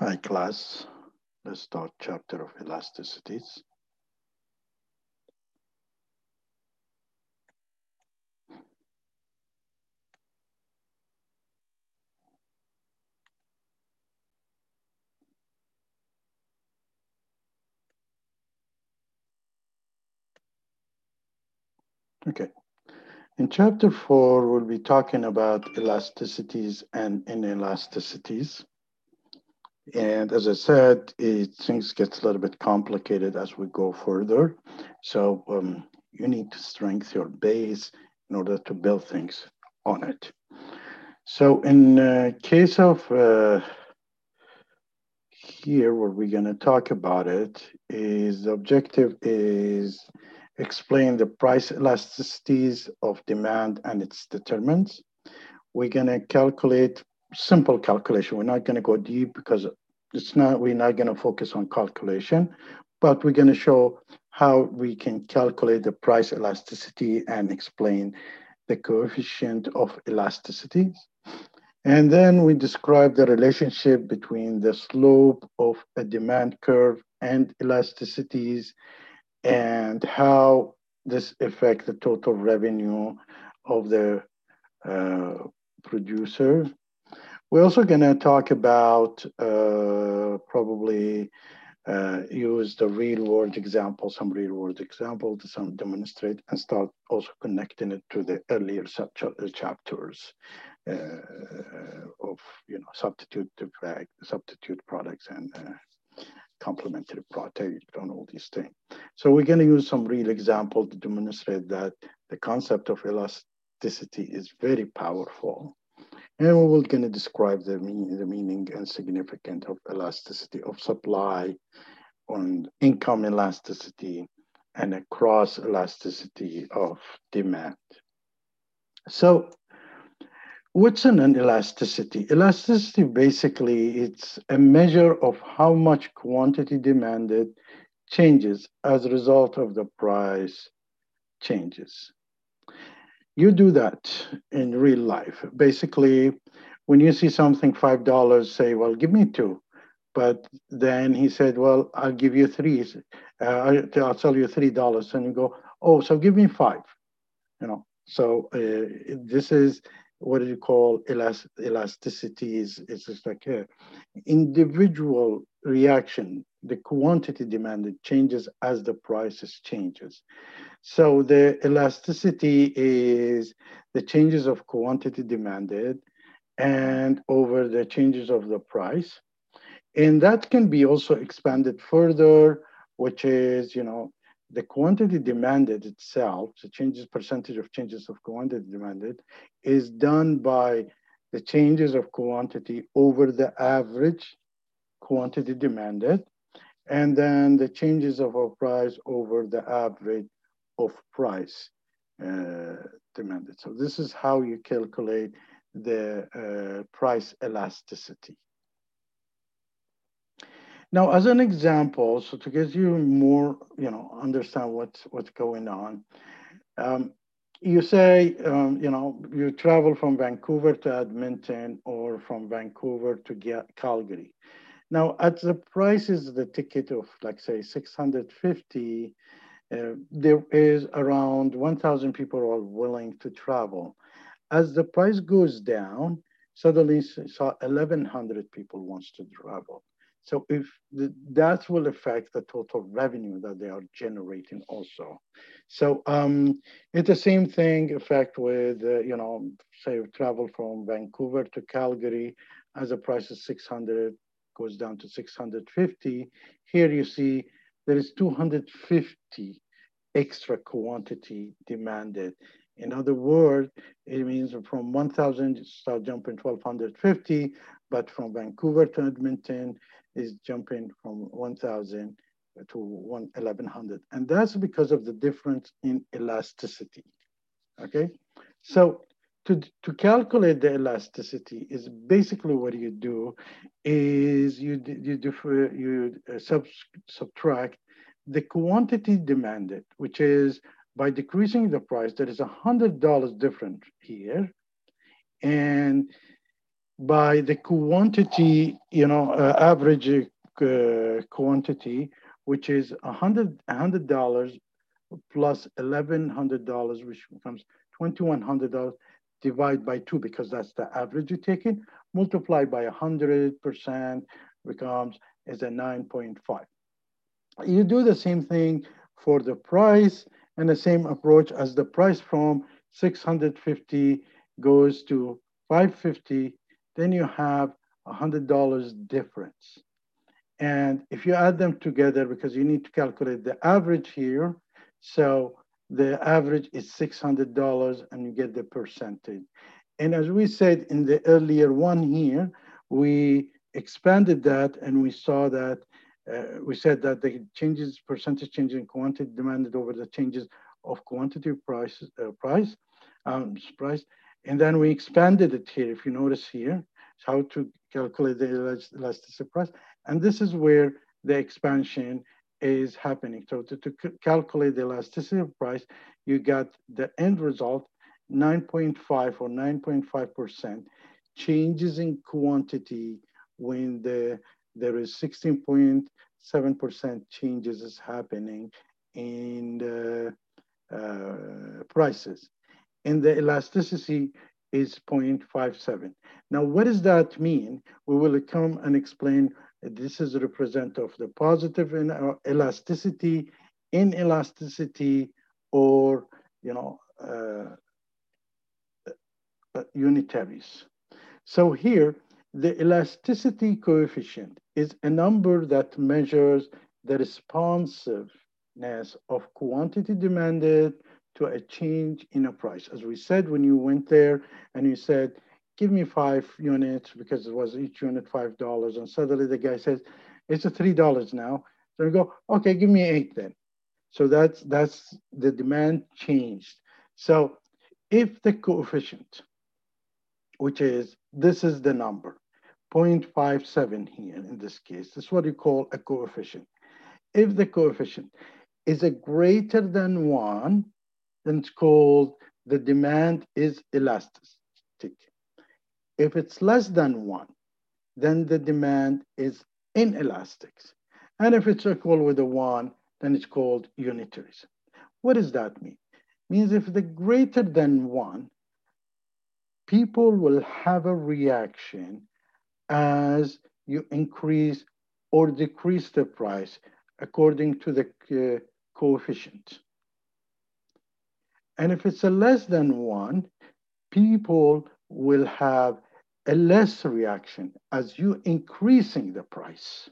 Hi class, let's start chapter of elasticities. Okay. In chapter four, we'll be talking about elasticities and inelasticities. And as I said, it, things get a little bit complicated as we go further. So um, you need to strengthen your base in order to build things on it. So in uh, case of uh, here, what we're going to talk about it is the objective is explain the price elasticities of demand and its determinants. We're going to calculate simple calculation. We're not going to go deep because it's not, we're not going to focus on calculation, but we're going to show how we can calculate the price elasticity and explain the coefficient of elasticity. And then we describe the relationship between the slope of a demand curve and elasticities and how this affect the total revenue of the uh, producer. We're also going to talk about uh, probably uh, use the real world example, some real world example to some demonstrate and start also connecting it to the earlier chapters uh, of you know substitute substitute products and uh, complementary product and all these things. So we're going to use some real example to demonstrate that the concept of elasticity is very powerful and we will going to describe the, mean, the meaning and significance of elasticity of supply on income elasticity and a cross elasticity of demand. So what's an elasticity? Elasticity basically it's a measure of how much quantity demanded changes as a result of the price changes you do that in real life. Basically, when you see something five dollars, say, "Well, give me two. But then he said, "Well, I'll give you three. Uh, I'll sell you three dollars." And you go, "Oh, so give me five. You know. So uh, this is what do you call elast- elasticity? Is it's just like a individual reaction. The quantity demanded changes as the prices changes. So the elasticity is the changes of quantity demanded and over the changes of the price. And that can be also expanded further, which is, you know, the quantity demanded itself, the changes percentage of changes of quantity demanded is done by the changes of quantity over the average quantity demanded, and then the changes of our price over the average of price uh, demanded. So this is how you calculate the uh, price elasticity. Now, as an example, so to give you more, you know, understand what's what's going on, um, you say, um, you know, you travel from Vancouver to Edmonton or from Vancouver to Calgary. Now, at the prices, the ticket of like say 650, uh, there is around 1,000 people are willing to travel. As the price goes down, suddenly saw 1,100 people wants to travel. So if the, that will affect the total revenue that they are generating also. So um, it's the same thing effect with, uh, you know, say travel from Vancouver to Calgary as the price is 600 goes down to 650. Here you see there is 250 extra quantity demanded. In other words, it means from 1,000 start jumping 1,250, but from Vancouver to Edmonton is jumping from 1,000 to 1,100. And that's because of the difference in elasticity, okay? So to, to calculate the elasticity is basically what you do is you, you, defer, you uh, sub, subtract the quantity demanded, which is by decreasing the price, there is a $100 different here. And by the quantity, you know, uh, average uh, quantity, which is a hundred hundred dollars plus eleven hundred dollars, which becomes twenty one hundred dollars, divide by two because that's the average you're taking, Multiply by a hundred percent becomes is a nine point five. You do the same thing for the price and the same approach as the price from 650 goes to 550, then you have $100 difference. And if you add them together, because you need to calculate the average here, so the average is $600 and you get the percentage. And as we said in the earlier one here, we expanded that and we saw that uh, we said that the changes, percentage change in quantity demanded over the changes of quantity price, uh, price, um, price. And then we expanded it here, if you notice here, how to calculate the elasticity price. And this is where the expansion is happening. So to, to calculate the elasticity of price, you got the end result, 9.5 or 9.5% changes in quantity when the there is 16.7% changes is happening in the uh, prices. And the elasticity is 0.57. Now, what does that mean? We will come and explain this is representative of the positive in uh, elasticity, inelasticity, or you know, uh, uh, unitaries. So here, the elasticity coefficient is a number that measures the responsiveness of quantity demanded to a change in a price. As we said, when you went there and you said, give me five units because it was each unit $5. And suddenly the guy says, it's a $3 now. So we go, okay, give me eight then. So that's, that's the demand changed. So if the coefficient which is, this is the number, 0.57 here in this case. This is what you call a coefficient. If the coefficient is a greater than one, then it's called the demand is elastic. If it's less than one, then the demand is inelastic. And if it's equal with a one, then it's called unitaries. What does that mean? It means if the greater than one, people will have a reaction as you increase or decrease the price according to the uh, coefficient. And if it's a less than one, people will have a less reaction as you increasing the price.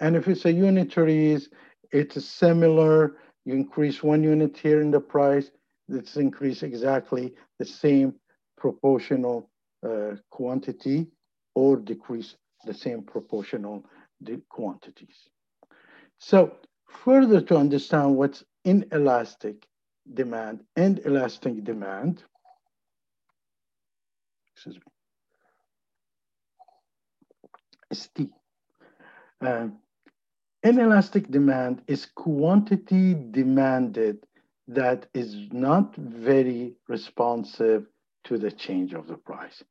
And if it's a unitaries, it's similar. You increase one unit here in the price, it's increase exactly the same proportional uh, quantity or decrease the same proportional quantities. So further to understand what's inelastic demand and elastic demand, excuse me, is T. Uh, inelastic demand is quantity demanded that is not very responsive to the change of the price.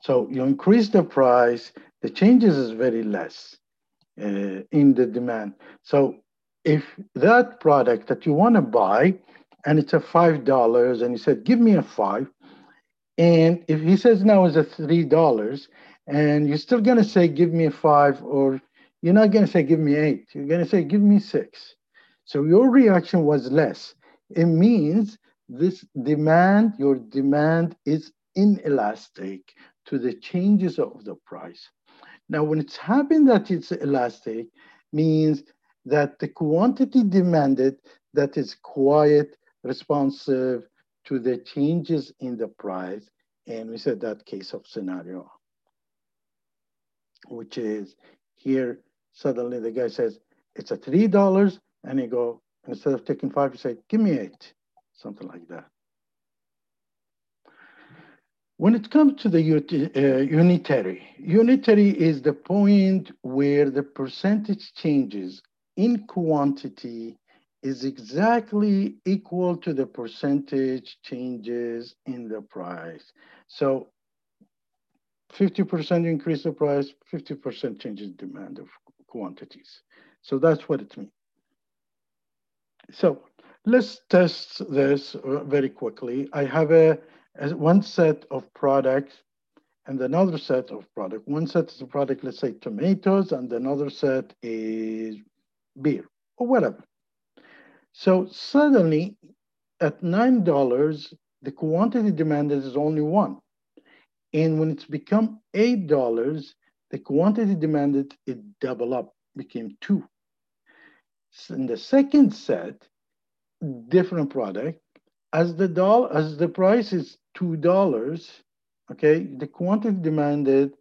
So you increase the price, the changes is very less uh, in the demand. So if that product that you want to buy and it's a five dollars and you said give me a five and if he says now it's a three dollars and you're still going to say give me a five or you're not going to say give me eight you're going to say give me six so your reaction was less it means this demand, your demand is inelastic to the changes of the price. Now, when it's happened that it's elastic, means that the quantity demanded that is quiet, responsive to the changes in the price. And we said that case of scenario, which is here, suddenly the guy says, it's a $3. And you go, instead of taking five, you say, give me eight something like that. When it comes to the uh, unitary, unitary is the point where the percentage changes in quantity is exactly equal to the percentage changes in the price. So 50% increase the price, 50% changes demand of quantities. So that's what it means. So let's test this uh, very quickly. I have a, a one set of products and another set of product. One set is a product, let's say tomatoes, and another set is beer or whatever. So suddenly at $9, the quantity demanded is only one. And when it's become $8, the quantity demanded, it double up, became two. So in the second set, different product, as the dollar, as the price is $2, okay, the quantity demanded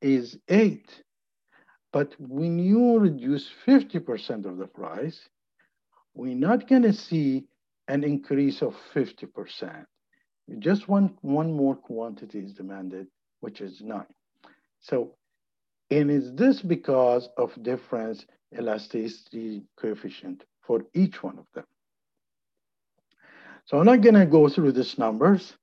is eight. But when you reduce 50% of the price, we're not gonna see an increase of 50%. Just one, one more quantity is demanded, which is nine. So, and is this because of difference elasticity coefficient for each one of them? So I'm not gonna go through these numbers.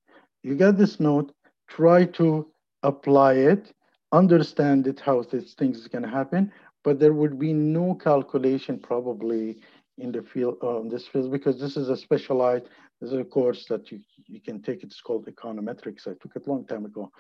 You get this note, try to apply it, understand it, how these things gonna happen, but there would be no calculation probably in the field, um, this field, because this is a specialized, this is a course that you, you can take, it's called econometrics. I took it a long time ago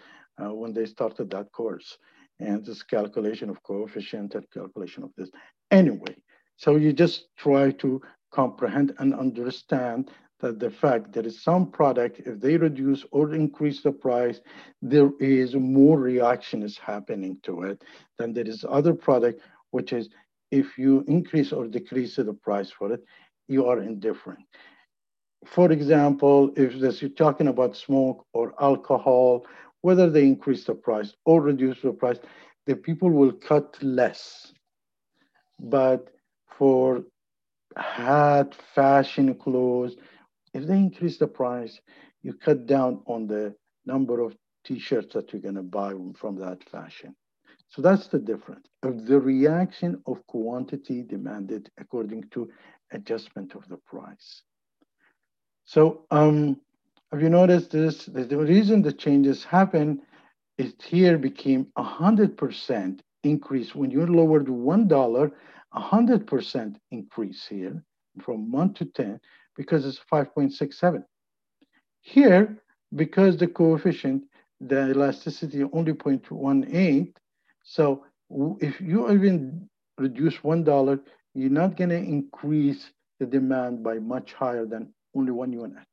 uh, when they started that course. And this calculation of coefficient and calculation of this. Anyway, so you just try to comprehend and understand that the fact there is some product, if they reduce or increase the price, there is more reaction is happening to it than there is other product, which is if you increase or decrease the price for it, you are indifferent. For example, if this, you're talking about smoke or alcohol, whether they increase the price or reduce the price, the people will cut less. But for hat, fashion, clothes, if they increase the price, you cut down on the number of t-shirts that you're gonna buy from that fashion. So that's the difference of the reaction of quantity demanded according to adjustment of the price. So um, have you noticed this? The reason the changes happen is here became 100% increase. When you lowered $1, 100% increase here from 1 to 10 because it's 5.67. Here, because the coefficient, the elasticity only 0.18, so if you even reduce $1, you're not gonna increase the demand by much higher than only one unit.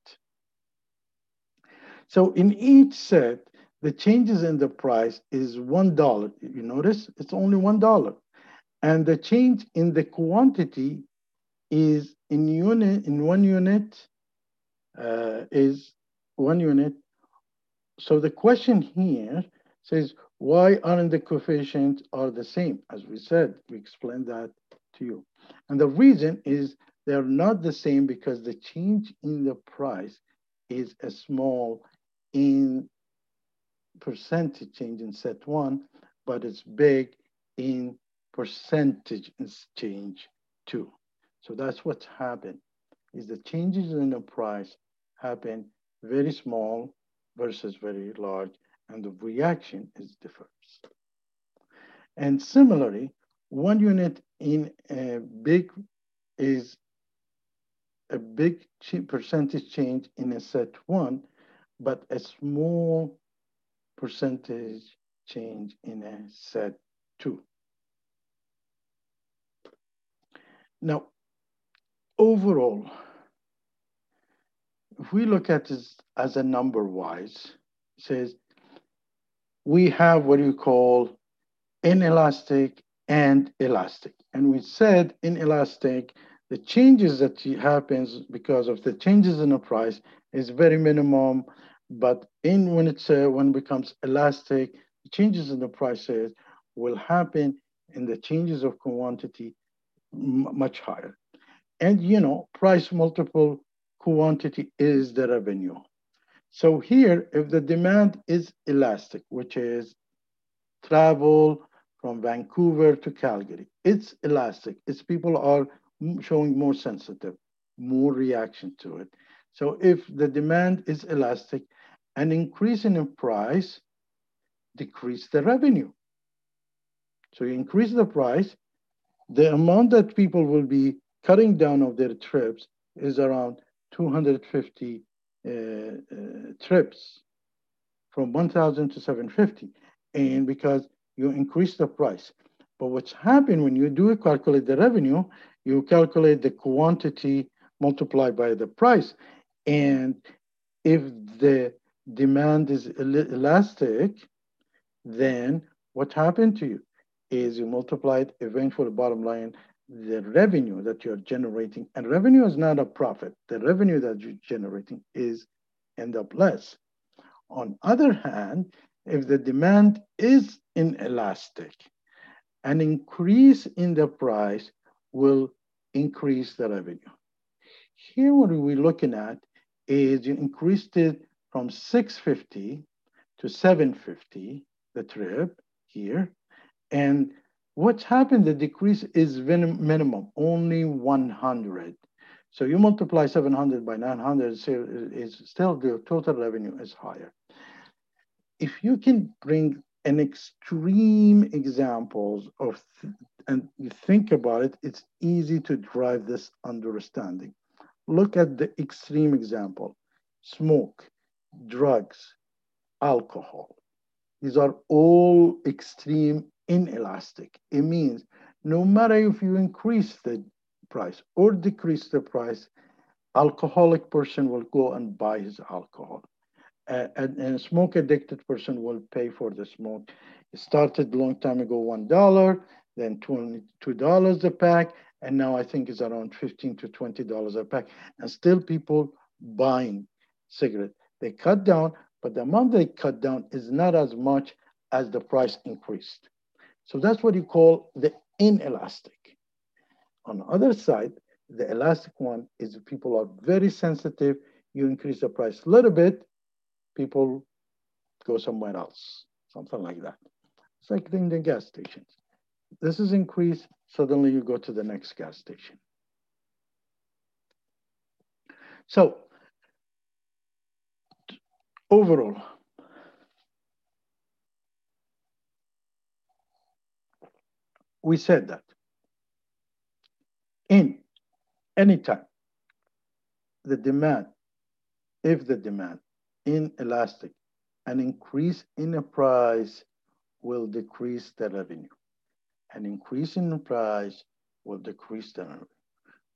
So in each set, the changes in the price is $1. You notice it's only $1. And the change in the quantity is in unit, in one unit uh, is one unit. So the question here says, why aren't the coefficients are the same? As we said, we explained that to you. And the reason is they're not the same because the change in the price is a small in percentage change in set one, but it's big in percentage change two. So that's what's happened, is the changes in the price happen very small versus very large, and the reaction is different. And similarly, one unit in a big is a big percentage change in a set one, but a small percentage change in a set two. Now, overall, if we look at this as a number wise, says we have what you call inelastic and elastic. And we said inelastic, the changes that happens because of the changes in the price is very minimum, but in when it's uh, when it becomes elastic, the changes in the prices will happen and the changes of quantity much higher. And you know, price multiple quantity is the revenue. So here, if the demand is elastic, which is travel from Vancouver to Calgary, it's elastic. It's people are showing more sensitive, more reaction to it. So if the demand is elastic, an increase in price decrease the revenue. So you increase the price, the amount that people will be cutting down of their trips is around 250 uh, uh, trips from 1,000 to 750. And because you increase the price. But what's happened when you do calculate the revenue, you calculate the quantity multiplied by the price. And if the demand is elastic, then what happened to you is you multiply it eventually bottom line the revenue that you're generating. And revenue is not a profit. The revenue that you're generating is end up less. On other hand if the demand is inelastic an increase in the price will increase the revenue here what we're looking at is you increased it from 650 to 750 the trip here and what's happened, the decrease is minimum, only 100. So you multiply 700 by 900, so it's still the total revenue is higher. If you can bring an extreme examples of, and you think about it, it's easy to drive this understanding. Look at the extreme example, smoke, drugs, alcohol. These are all extreme inelastic. It means no matter if you increase the price or decrease the price, alcoholic person will go and buy his alcohol. A smoke addicted person will pay for the smoke. It started a long time ago, $1, then $22 a pack, and now I think it's around 15 to $20 a pack. And still people buying cigarette. They cut down, but the amount they cut down is not as much as the price increased. So that's what you call the inelastic. On the other side, the elastic one is people are very sensitive. You increase the price a little bit, people go somewhere else, something like that. It's like in the gas stations. This is increased, suddenly you go to the next gas station. So overall, we said that in any time, the demand, if the demand inelastic, an increase in the price will decrease the revenue. An increase in the price will decrease the revenue.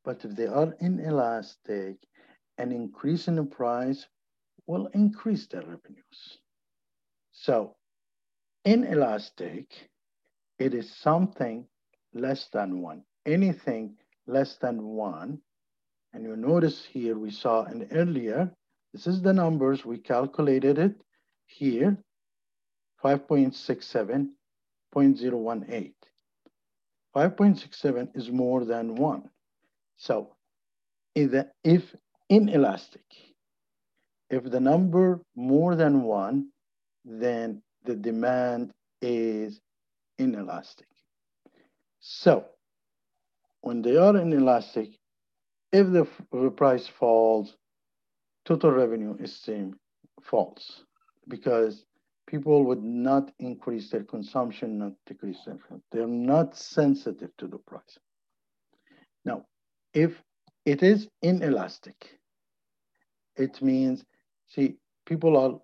But if they are inelastic, an increase in the price will increase the revenues. So inelastic it is something less than one. Anything less than one, and you notice here we saw an earlier, this is the numbers, we calculated it here, 5.67, 0.018. 5.67 is more than one. So if inelastic, if the number more than one, then the demand is inelastic. So when they are inelastic, if the, the price falls, total revenue is same false because people would not increase their consumption, not decrease their, they're not sensitive to the price. Now, if it is inelastic, it means, see, people are,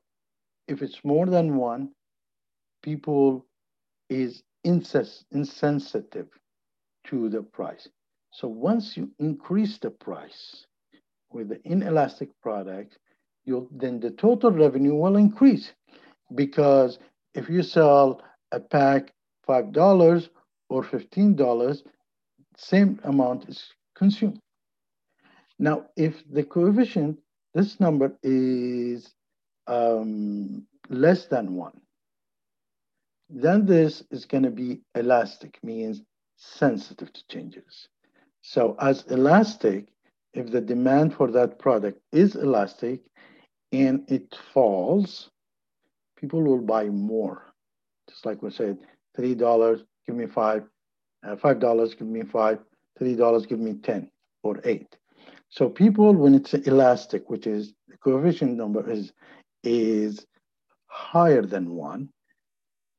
if it's more than one, people is insensitive to the price. So once you increase the price with the inelastic product, you'll, then the total revenue will increase because if you sell a pack $5 or $15, same amount is consumed. Now, if the coefficient, this number is um, less than one, then this is going to be elastic, means sensitive to changes. So as elastic, if the demand for that product is elastic and it falls, people will buy more. Just like we said, $3, give me five, uh, $5, give me five, $3, give me 10 or eight. So people, when it's elastic, which is the coefficient number is, is higher than one,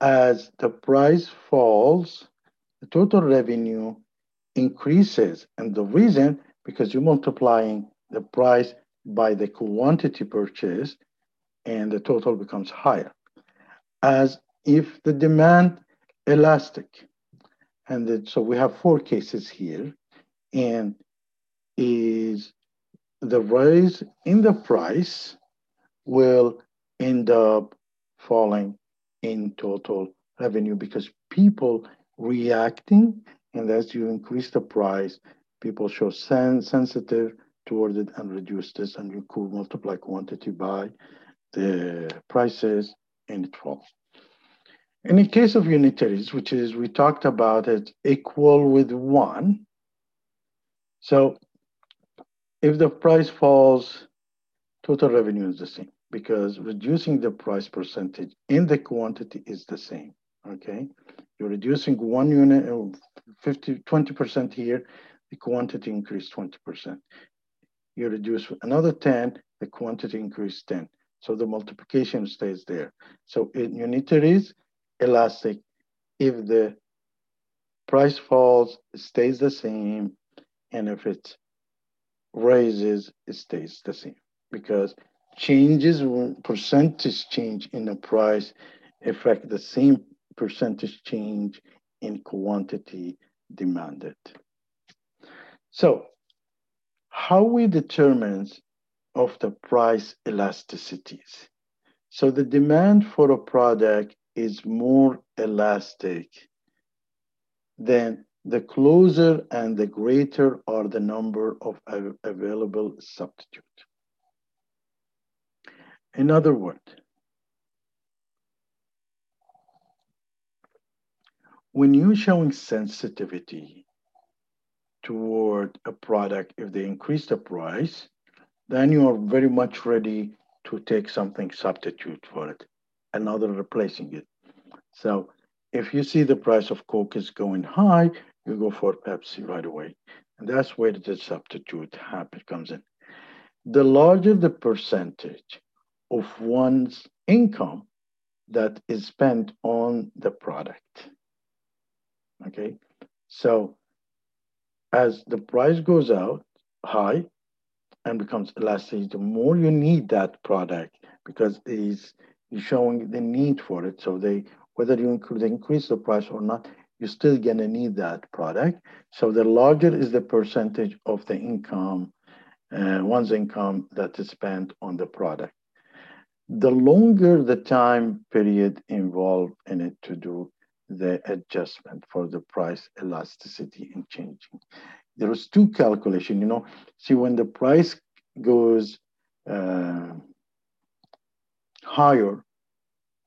as the price falls, the total revenue increases. And the reason, because you're multiplying the price by the quantity purchased and the total becomes higher. As if the demand elastic, and so we have four cases here, and is the rise in the price will end up falling in total revenue because people reacting, and as you increase the price, people show sen sensitive toward it and reduce this, and you could multiply quantity by the prices, and it falls. In the case of unitaries, which is we talked about it equal with one. So if the price falls, total revenue is the same because reducing the price percentage in the quantity is the same, okay? You're reducing one unit, uh, 50, 20% here, the quantity increased 20%. You reduce another 10, the quantity increased 10. So the multiplication stays there. So in unitaries, elastic. If the price falls, it stays the same. And if it raises, it stays the same. Because changes, percentage change in the price affect the same percentage change in quantity demanded. So how we determine of the price elasticities? So the demand for a product is more elastic, then the closer and the greater are the number of available substitute. In other words, when you're showing sensitivity toward a product, if they increase the price, then you are very much ready to take something substitute for it another replacing it. So if you see the price of Coke is going high, you go for Pepsi right away. And that's where the substitute habit comes in. The larger the percentage of one's income that is spent on the product. Okay, so as the price goes out high and becomes elastic, the more you need that product because it's showing the need for it. So they, whether you increase the price or not, you're still gonna need that product. So the larger is the percentage of the income, uh, one's income that is spent on the product. The longer the time period involved in it to do the adjustment for the price elasticity in changing. There was two calculation, you know, see when the price goes uh, higher,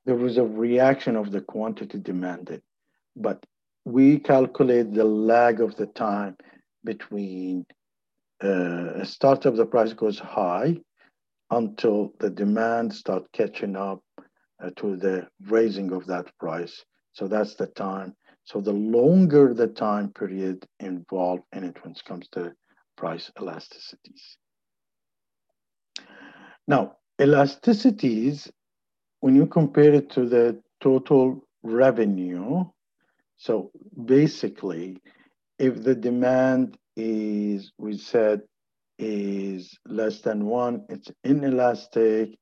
there was a reaction of the quantity demanded. But we calculate the lag of the time between uh, start of the price goes high until the demand start catching up uh, to the raising of that price. So that's the time. So the longer the time period involved in it when it comes to price elasticities. Now, elasticities, when you compare it to the total revenue, so basically, if the demand is, we said, is less than one, it's inelastic,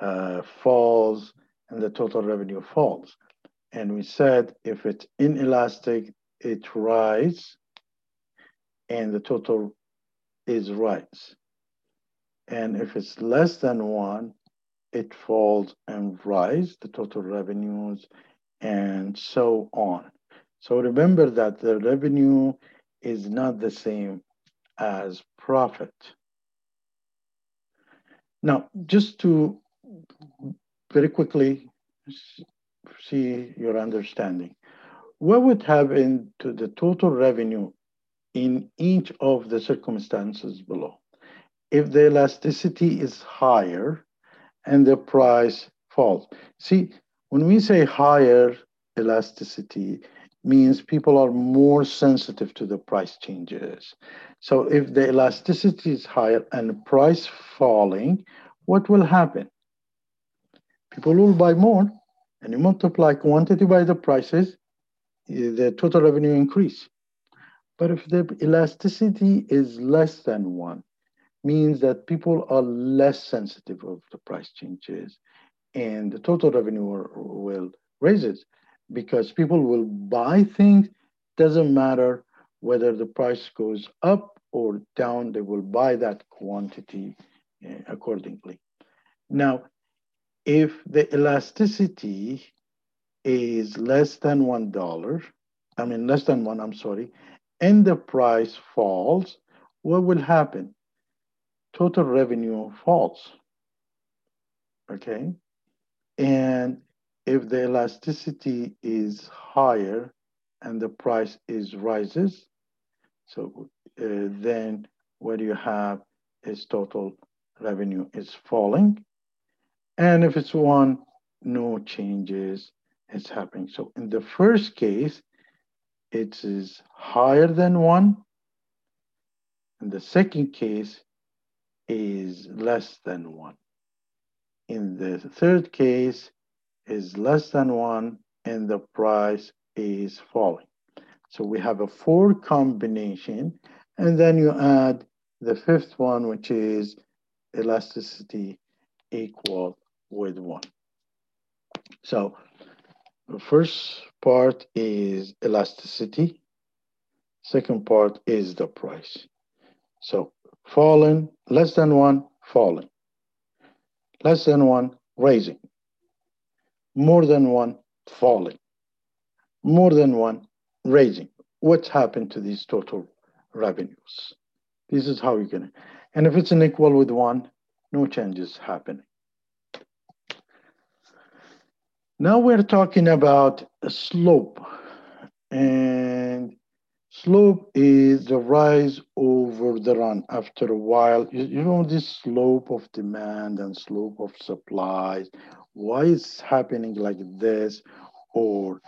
uh, falls, and the total revenue falls. And we said if it's inelastic, it rises, and the total is rise. And if it's less than one, it falls and rise, the total revenues, and so on. So remember that the revenue is not the same as profit. Now, just to very quickly see your understanding, what would happen to the total revenue in each of the circumstances below? if the elasticity is higher and the price falls. See, when we say higher elasticity, means people are more sensitive to the price changes. So if the elasticity is higher and price falling, what will happen? People will buy more and you multiply quantity by the prices, the total revenue increase. But if the elasticity is less than one, means that people are less sensitive of the price changes and the total revenue will raise it because people will buy things doesn't matter whether the price goes up or down they will buy that quantity uh, accordingly now if the elasticity is less than one dollar i mean less than one i'm sorry and the price falls what will happen? Total revenue falls okay? And if the elasticity is higher and the price is rises, so uh, then what you have? Is total revenue is falling. And if it's one, no changes is happening. So in the first case, it is higher than one. In the second case is less than one. In the third case is less than one and the price is falling. So we have a four combination and then you add the fifth one, which is elasticity equal with one. So the first part is elasticity. Second part is the price. So falling, less than one, falling less than one raising, more than one falling, more than one raising. What's happened to these total revenues? This is how you're gonna, and if it's an equal with one, no changes happening. Now we're talking about a slope and Slope is the rise over the run after a while. You, you know, this slope of demand and slope of supplies, why is happening like this or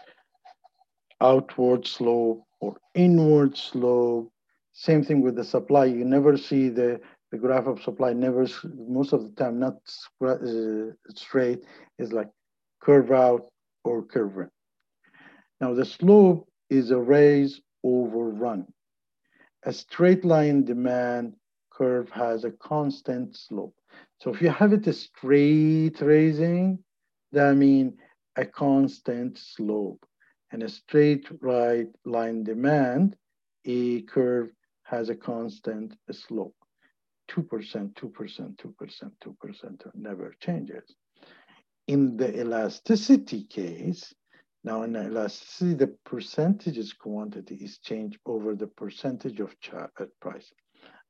outward slope or inward slope. Same thing with the supply. You never see the, the graph of supply, never, most of the time, not uh, straight, It's like curve out or curve in. Now the slope is a raise over run. A straight line demand curve has a constant slope. So if you have it a straight raising, that means a constant slope. And a straight right line demand, a curve has a constant slope. 2%, 2%, 2%, 2%, never changes. In the elasticity case, now in elasticity, the percentages quantity is changed over the percentage of uh, price.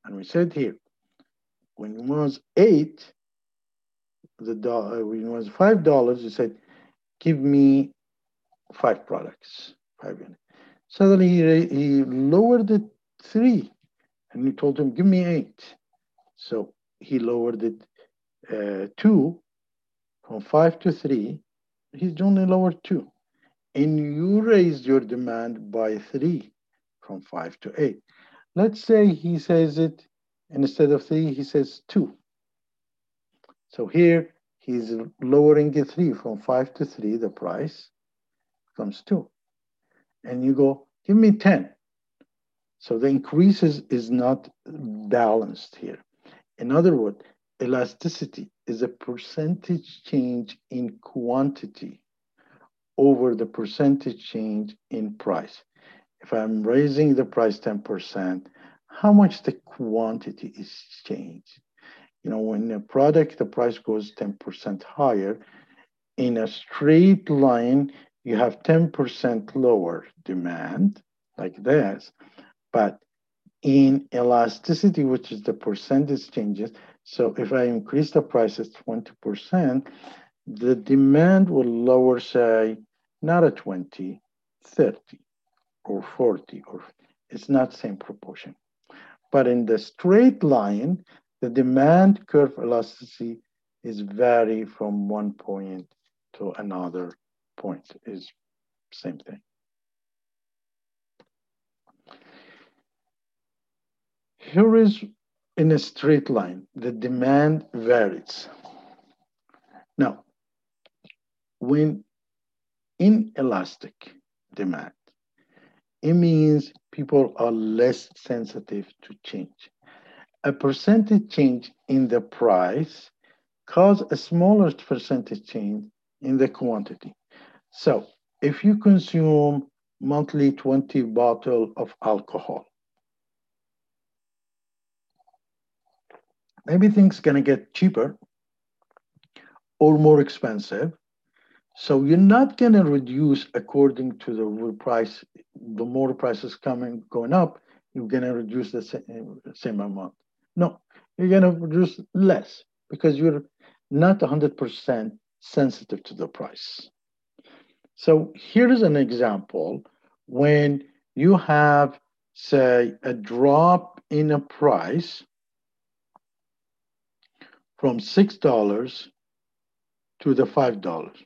And we said here, when it was eight, the dollar, uh, when it was five dollars, you said, give me five products, five units. Suddenly he, he lowered it three, and you told him, give me eight. So he lowered it uh, two from five to three. He's only lowered two and you raised your demand by three from five to eight. Let's say he says it instead of three, he says two. So here he's lowering the three from five to three, the price comes two. And you go, give me 10. So the increases is not balanced here. In other words, elasticity is a percentage change in quantity over the percentage change in price. If I'm raising the price 10%, how much the quantity is changed? You know, when a product, the price goes 10% higher, in a straight line, you have 10% lower demand, like this. But in elasticity, which is the percentage changes, so if I increase the prices 20%, the demand will lower, say, not a 20, 30 or 40, or it's not same proportion. But in the straight line, the demand curve elasticity is vary from one point to another point, is same thing. Here is in a straight line, the demand varies. Now, when inelastic demand. It means people are less sensitive to change. A percentage change in the price cause a smaller percentage change in the quantity. So if you consume monthly 20 bottle of alcohol, maybe things gonna get cheaper or more expensive. So you're not gonna reduce according to the price. The more prices coming going up, you're gonna reduce the same, same amount. No, you're gonna reduce less because you're not 100% sensitive to the price. So here is an example when you have, say, a drop in a price from $6 to the $5.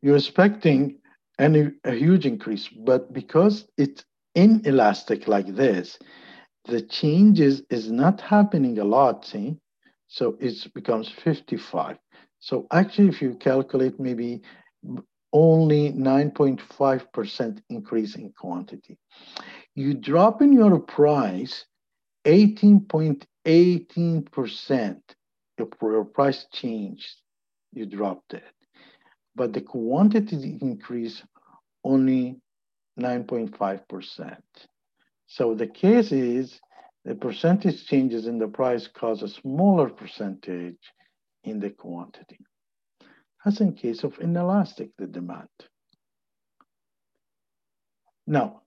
You're expecting a huge increase, but because it's inelastic like this, the changes is not happening a lot, see? So it becomes 55. So actually, if you calculate maybe only 9.5% increase in quantity. You drop in your price 18.18%. If your price changed, you dropped it. But the quantity increase only 9.5%. So the case is the percentage changes in the price cause a smaller percentage in the quantity, as in case of inelastic, the demand. Now,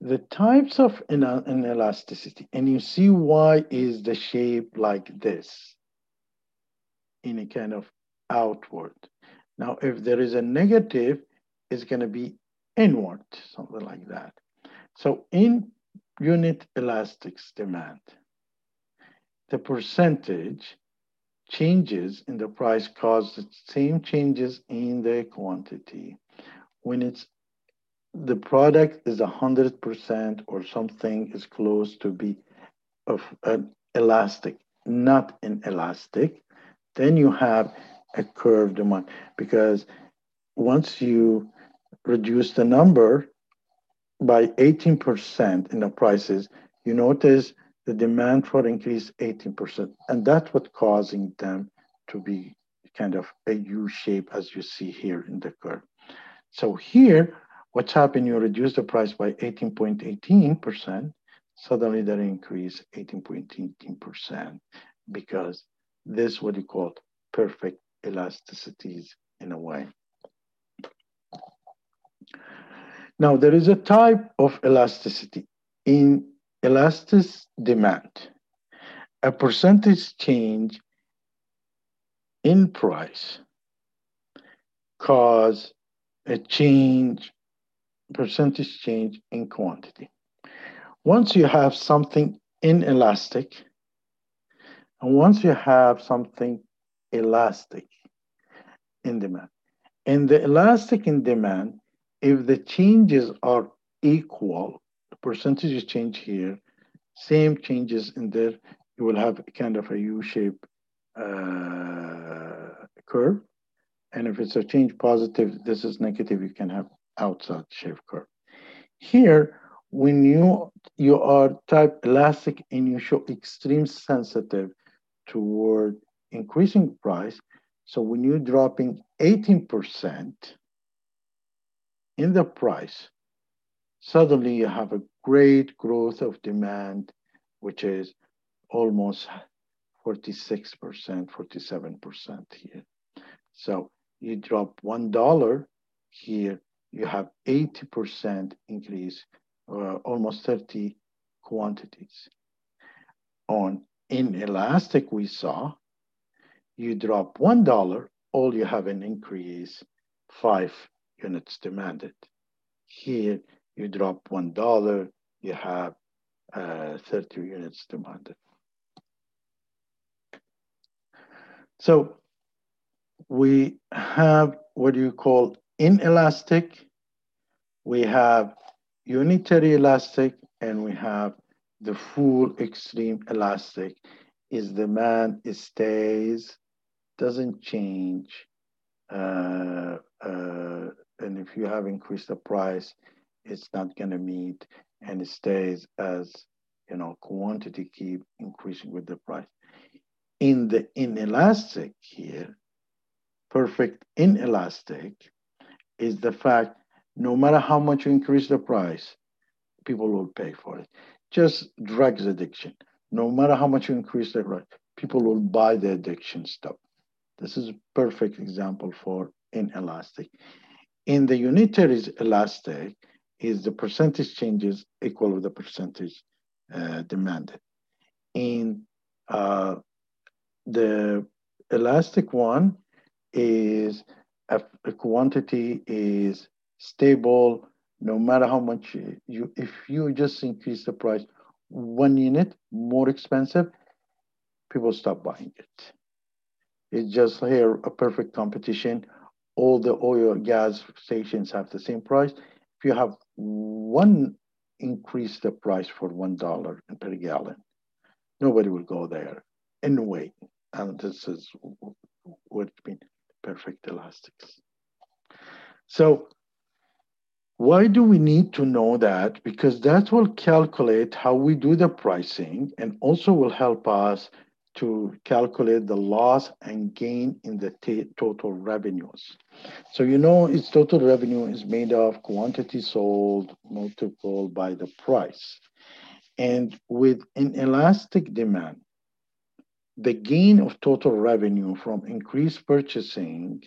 the types of inelasticity, and you see why is the shape like this in a kind of outward. Now, if there is a negative, it's going to be inward, something like that. So in unit elastics demand, the percentage changes in the price cause the same changes in the quantity. When it's the product is 100% or something is close to be of an elastic, not inelastic, then you have a curved demand because once you reduce the number by 18% in the prices, you notice the demand for increase 18%. And that's what causing them to be kind of a U shape as you see here in the curve. So here, what's happened, you reduce the price by 18.18%, suddenly that increase 18.18% because this what you call perfect elasticities in a way. Now, there is a type of elasticity in elastic demand. A percentage change in price cause a change, percentage change in quantity. Once you have something inelastic, and once you have something elastic in demand, in the elastic in demand if the changes are equal, the percentages change here, same changes in there, you will have kind of a U-shaped uh, curve. And if it's a change positive, this is negative, you can have outside shape curve. Here, when you you are type elastic and you show extreme sensitive toward increasing price, so when you're dropping 18%, in the price, suddenly you have a great growth of demand, which is almost 46%, 47% here. So you drop $1 here, you have 80% increase, uh, almost 30 quantities. On inelastic, we saw you drop $1, all you have an increase five units demanded. Here, you drop $1, you have uh, 30 units demanded. So we have what you call inelastic, we have unitary elastic, and we have the full extreme elastic. Is demand, it stays, doesn't change, uh, uh, and if you have increased the price, it's not going to meet and it stays as you know quantity keep increasing with the price. In the inelastic here, perfect inelastic is the fact no matter how much you increase the price, people will pay for it. Just drugs addiction. No matter how much you increase the price, people will buy the addiction stuff. This is a perfect example for inelastic. In the unitary elastic, is the percentage changes equal with the percentage uh, demanded. In uh, the elastic one is a, a, quantity is stable no matter how much you if you just increase the price one unit more expensive people stop buying it it's just here a perfect competition all the oil gas stations have the same price if you have one increase the price for one dollar per gallon, nobody will go there anyway. And this is what's been perfect elastics. So why do we need to know that? Because that will calculate how we do the pricing and also will help us to calculate the loss and gain in the total revenues. So you know its total revenue is made of quantity sold multiplied by the price. And with an elastic demand, the gain of total revenue from increased purchasing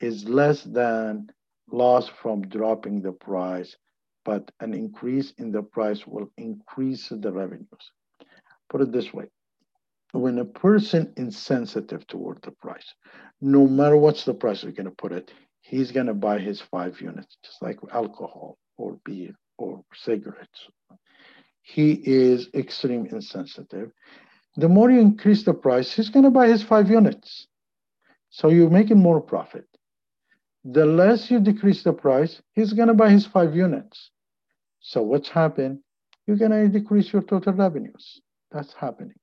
is less than loss from dropping the price, but an increase in the price will increase the revenues. Put it this way when a person is sensitive toward the price, no matter what's the price we're going to put it, he's going to buy his five units, just like alcohol or beer or cigarettes. He is extreme insensitive. The more you increase the price, he's going to buy his five units. So you're making more profit. The less you decrease the price, he's going to buy his five units. So what's happened? You're going to decrease your total revenues. That's happening.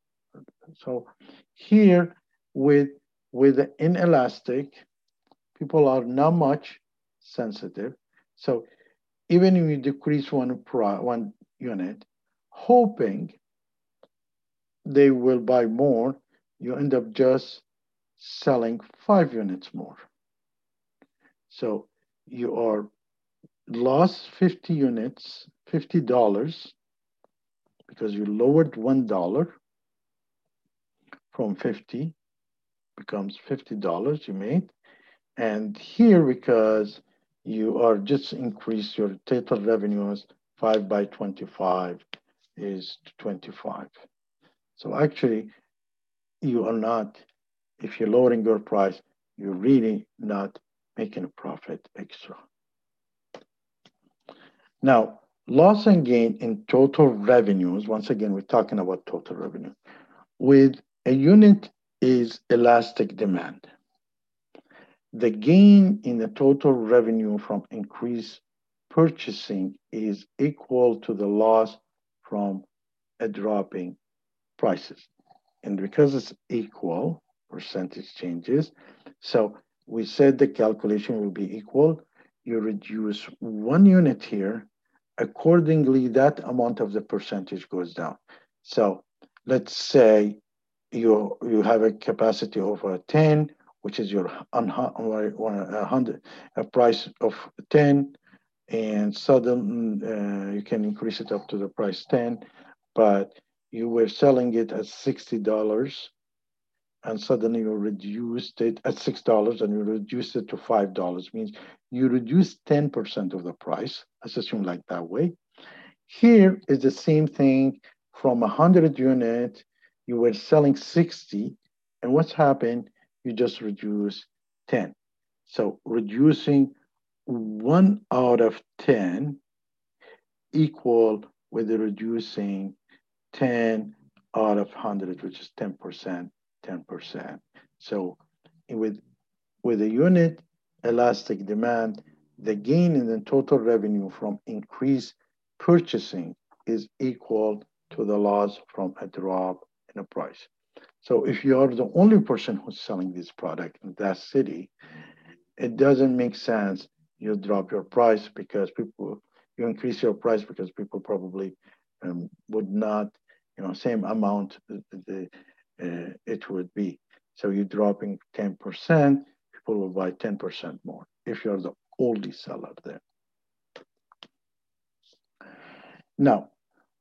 So here with with the inelastic, people are not much sensitive. So even if you decrease one pro, one unit, hoping they will buy more, you end up just selling five units more. So you are lost 50 units, $50 because you lowered $1 from 50 becomes $50 you made. And here, because you are just increase your total revenues, 5 by 25 is 25. So actually, you are not, if you're lowering your price, you're really not making a profit extra. Now, loss and gain in total revenues, once again, we're talking about total revenue. With a unit is elastic demand. The gain in the total revenue from increased purchasing is equal to the loss from a dropping prices. And because it's equal, percentage changes. So we said the calculation will be equal. You reduce one unit here. Accordingly, that amount of the percentage goes down. So let's say you you have a capacity of uh, 10 which is your a hundred a price of 10 and suddenly uh, you can increase it up to the price 10 but you were selling it at $60 and suddenly you reduced it at $6 and you reduced it to $5 means you reduce 10% of the price let's assume like that way here is the same thing from 100 unit you were selling 60, and what's happened? You just reduce 10. So reducing one out of 10 equal with the reducing 10 out of 100, which is 10%, 10%. So with, with a unit elastic demand, the gain in the total revenue from increased purchasing is equal to the loss from a drop in a price. So if you are the only person who's selling this product in that city, it doesn't make sense you drop your price because people you increase your price because people probably um, would not you know same amount the, the uh, it would be. So you're dropping 10% people will buy 10% more if you're the only seller there. Now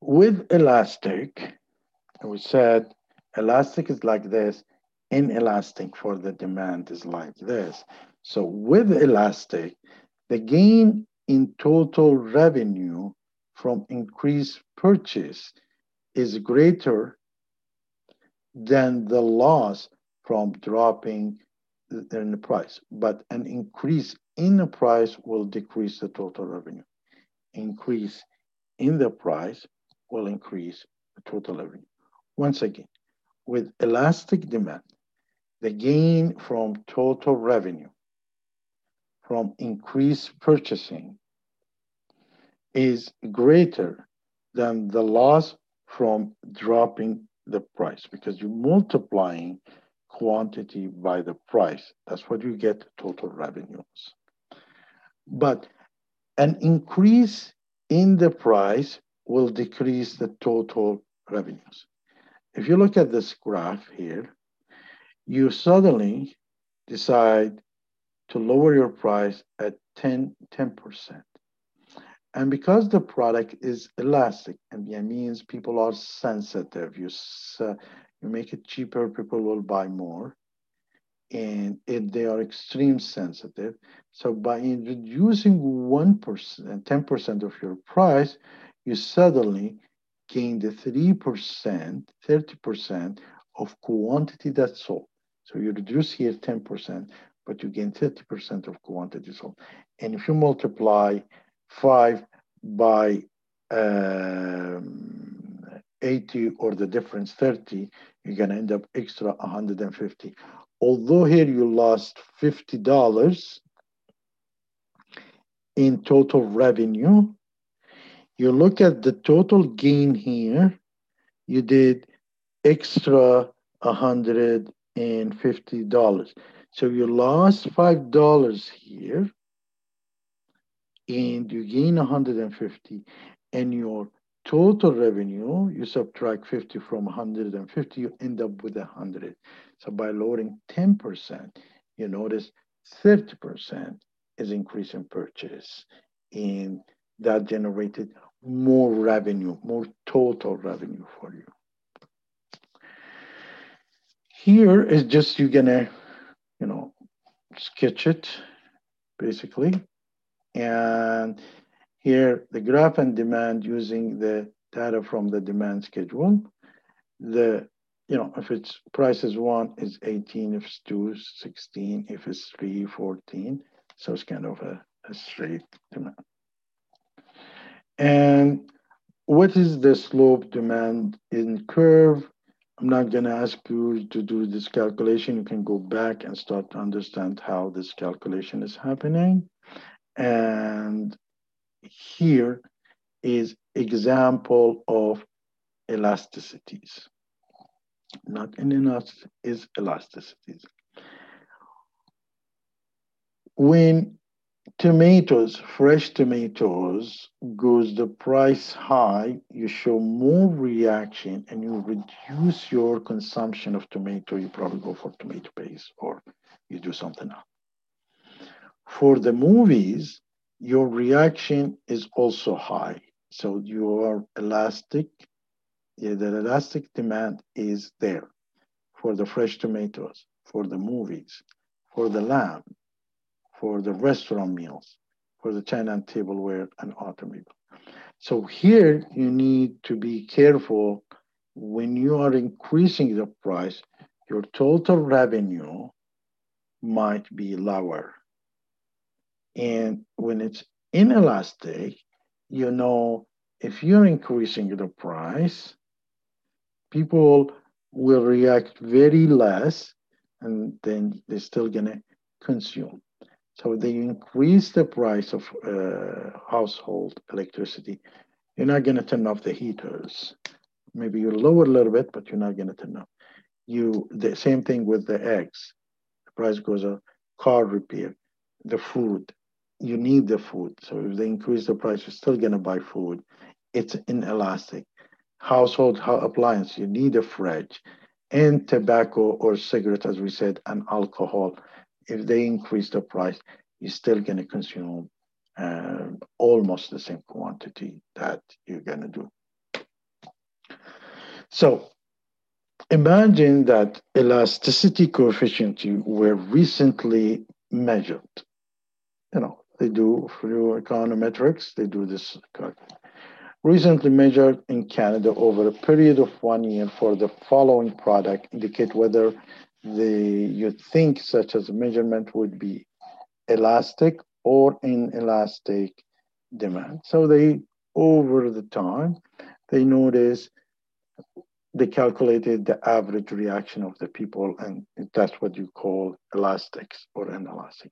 with elastic we said elastic is like this inelastic for the demand is like this. So with elastic the gain in total revenue from increased purchase is greater than the loss from dropping in the price, but an increase in the price will decrease the total revenue. Increase in the price will increase the total revenue. Once again, with elastic demand, the gain from total revenue from increased purchasing is greater than the loss from dropping the price because you're multiplying quantity by the price. That's what you get total revenues. But an increase in the price will decrease the total revenues. If you look at this graph here, you suddenly decide to lower your price at 10, 10%. And because the product is elastic, and that means people are sensitive, you, uh, you make it cheaper, people will buy more. And if they are extreme sensitive. So by reducing 1%, 10% of your price, you suddenly gain the 3%, 30% of quantity that's sold. So you reduce here 10%, but you gain 30% of quantity sold. And if you multiply 5 by um, 80 or the difference 30, you're going to end up extra 150. Although here you lost $50 in total revenue, you look at the total gain here, you did extra $150. So you lost $5 here and you gain 150 and your total revenue, you subtract 50 from 150, you end up with 100. So by lowering 10%, you notice 30% is increase in purchase. And that generated more revenue, more total revenue for you. Here is just you're gonna you know, sketch it basically. And here the graph and demand using the data from the demand schedule. The, you know, if it's price is one, is 18, if it's two, 16, if it's three, 14. So it's kind of a, a straight demand. And what is the slope demand in curve? I'm not going to ask you to do this calculation. You can go back and start to understand how this calculation is happening. And here is example of elasticities. Not in inelasticity, is elasticities. When tomatoes, fresh tomatoes, goes the price high, you show more reaction and you reduce your consumption of tomato, you probably go for tomato paste or you do something else. For the movies, your reaction is also high. So your elastic, yeah, the elastic demand is there for the fresh tomatoes, for the movies, for the lamb, for the restaurant meals, for the china and tableware and automobile. So here you need to be careful when you are increasing the price, your total revenue might be lower. And when it's inelastic, you know, if you're increasing the price, people will react very less and then they're still gonna consume. So they increase the price of uh, household electricity. You're not going to turn off the heaters. Maybe you lower a little bit, but you're not going to turn off. you the same thing with the eggs. The price goes up. Car repair, the food. You need the food. So if they increase the price, you're still gonna buy food. It's inelastic. Household appliance, you need a fridge. And tobacco or cigarette, as we said, and alcohol. If they increase the price, you're still gonna consume uh, almost the same quantity that you're gonna do. So imagine that elasticity coefficient were recently measured. You know, they do through econometrics, they do this recently measured in Canada over a period of one year for the following product indicate whether the you think such as measurement would be elastic or inelastic demand. So they over the time they notice they calculated the average reaction of the people, and that's what you call elastics or inelastic.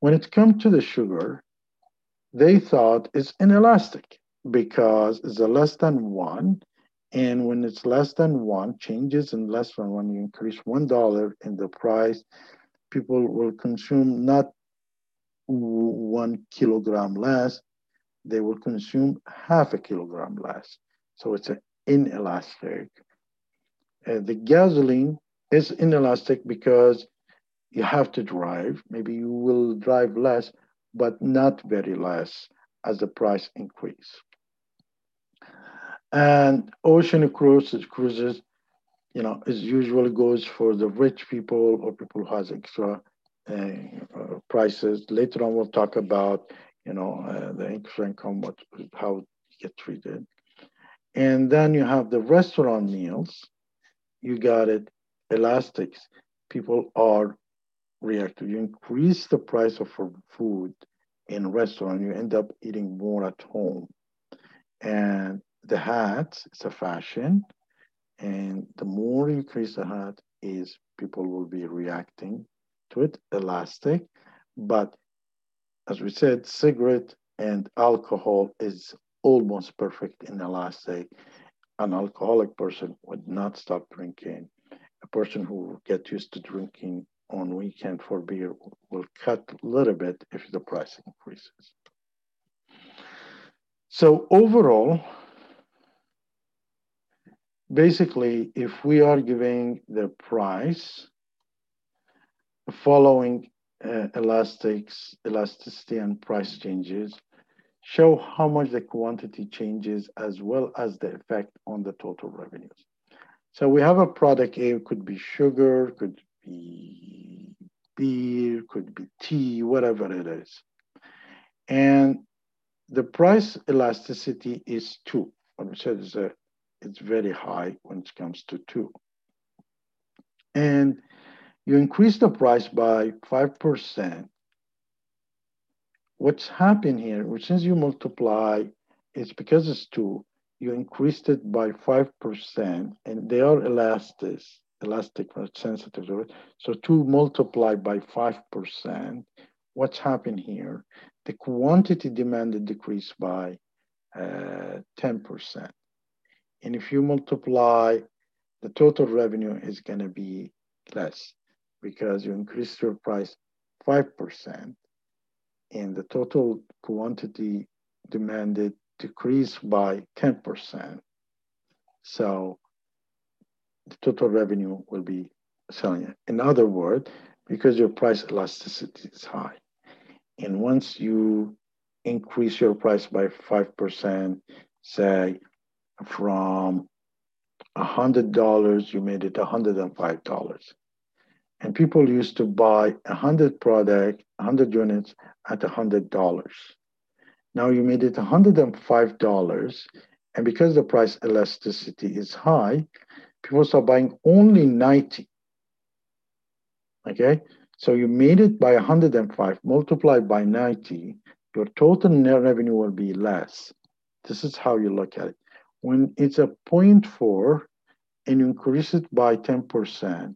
When it comes to the sugar, they thought it's inelastic because it's less than one. And when it's less than one, changes in less than one, you increase one dollar in the price, people will consume not one kilogram less, they will consume half a kilogram less. So it's inelastic. Uh, the gasoline is inelastic because you have to drive. Maybe you will drive less, but not very less as the price increase. And ocean cruises, cruises, you know, is usually goes for the rich people or people who has extra uh, prices. Later on, we'll talk about, you know, uh, the extra income, what, how you get treated. And then you have the restaurant meals. You got it, elastics. People are reactive. You increase the price of food in restaurant, you end up eating more at home. And the hat is a fashion. And the more you increase the hat, is people will be reacting to it, elastic. But as we said, cigarette and alcohol is almost perfect in elastic. An alcoholic person would not stop drinking. A person who get used to drinking on weekend for beer will cut a little bit if the price increases. So overall, basically, if we are giving the price following uh, elastics, elasticity and price changes, show how much the quantity changes as well as the effect on the total revenues. So we have a product A, could be sugar, could be beer, could be tea, whatever it is. And the price elasticity is two. What we said is that it's very high when it comes to two. And you increase the price by 5%, what's happened here, which since you multiply, it's because it's two, you increased it by 5%, and they are elastic, elastic, sensitive to it. So two multiplied by 5%, what's happened here? The quantity demanded decreased by uh, 10%. And if you multiply, the total revenue is gonna be less because you increase your price 5% and the total quantity demanded decreased by 10%. So the total revenue will be selling it. In other words, because your price elasticity is high. And once you increase your price by 5%, say from $100, you made it $105. And people used to buy 100 product, 100 units at $100. Now you made it $105. And because the price elasticity is high, people start buying only 90. Okay, so you made it by 105, multiplied by 90, your total net revenue will be less. This is how you look at it. When it's a 0.4 and you increase it by 10%,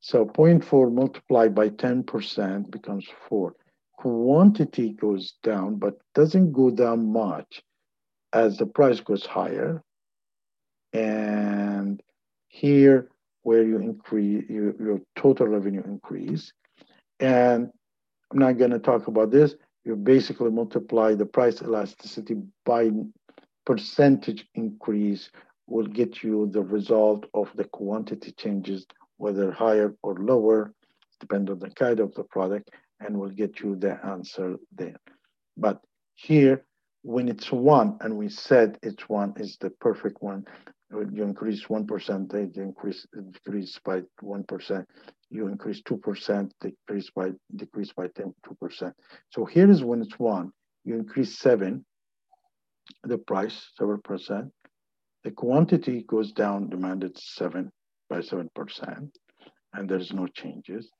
so 0.4 multiplied by 10% becomes 4. Quantity goes down, but doesn't go down much as the price goes higher. And here, where you increase your, your total revenue increase. And I'm not going to talk about this. You basically multiply the price elasticity by percentage increase will get you the result of the quantity changes, whether higher or lower, depend on the kind of the product, and will get you the answer there. But here, when it's one, and we said it's one is the perfect one, you increase 1%, they increase, decrease by 1%, you increase 2%, decrease by, decrease by 10, 2%. So here is when it's one, you increase seven, the price, 7%, the quantity goes down, demanded seven by 7%, and there's no changes.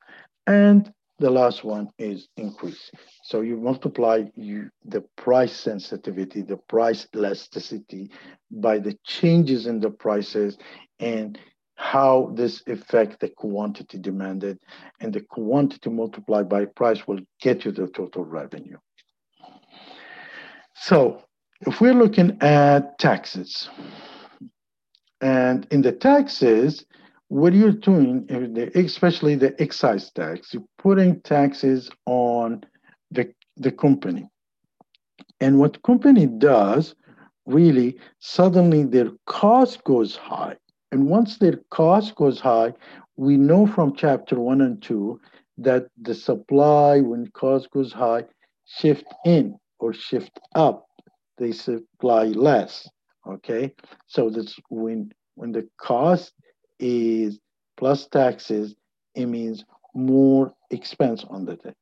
And the last one is increase. So you multiply you, the price sensitivity, the price elasticity by the changes in the prices and how this affect the quantity demanded and the quantity multiplied by price will get you the total revenue. So if we're looking at taxes, and in the taxes, what you're doing, eh, especially the excise tax, you're putting taxes on the, the company. And what company does, really, suddenly their cost goes high. And once their cost goes high, we know from chapter one and two that the supply, when cost goes high, shift in or shift up, they supply less. Okay, so that's when when the cost is plus taxes, it means more expense on the thing.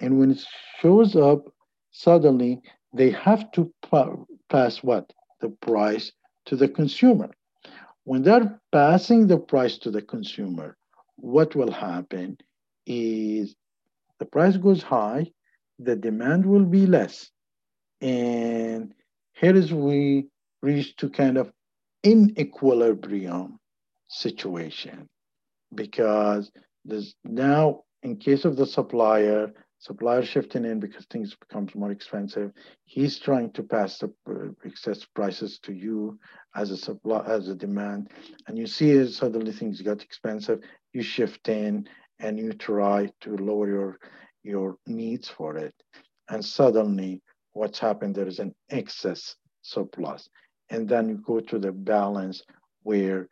And when it shows up suddenly, they have to pa pass what? The price to the consumer. When they're passing the price to the consumer, what will happen is the price goes high, the demand will be less. And here is we reach to kind of in equilibrium situation. Because there's now in case of the supplier supplier shifting in because things becomes more expensive he's trying to pass the uh, excess prices to you as a supply as a demand. And you see as suddenly things got expensive. You shift in and you try to lower your your needs for it. And suddenly what's happened there is an excess surplus. And then you go to the balance where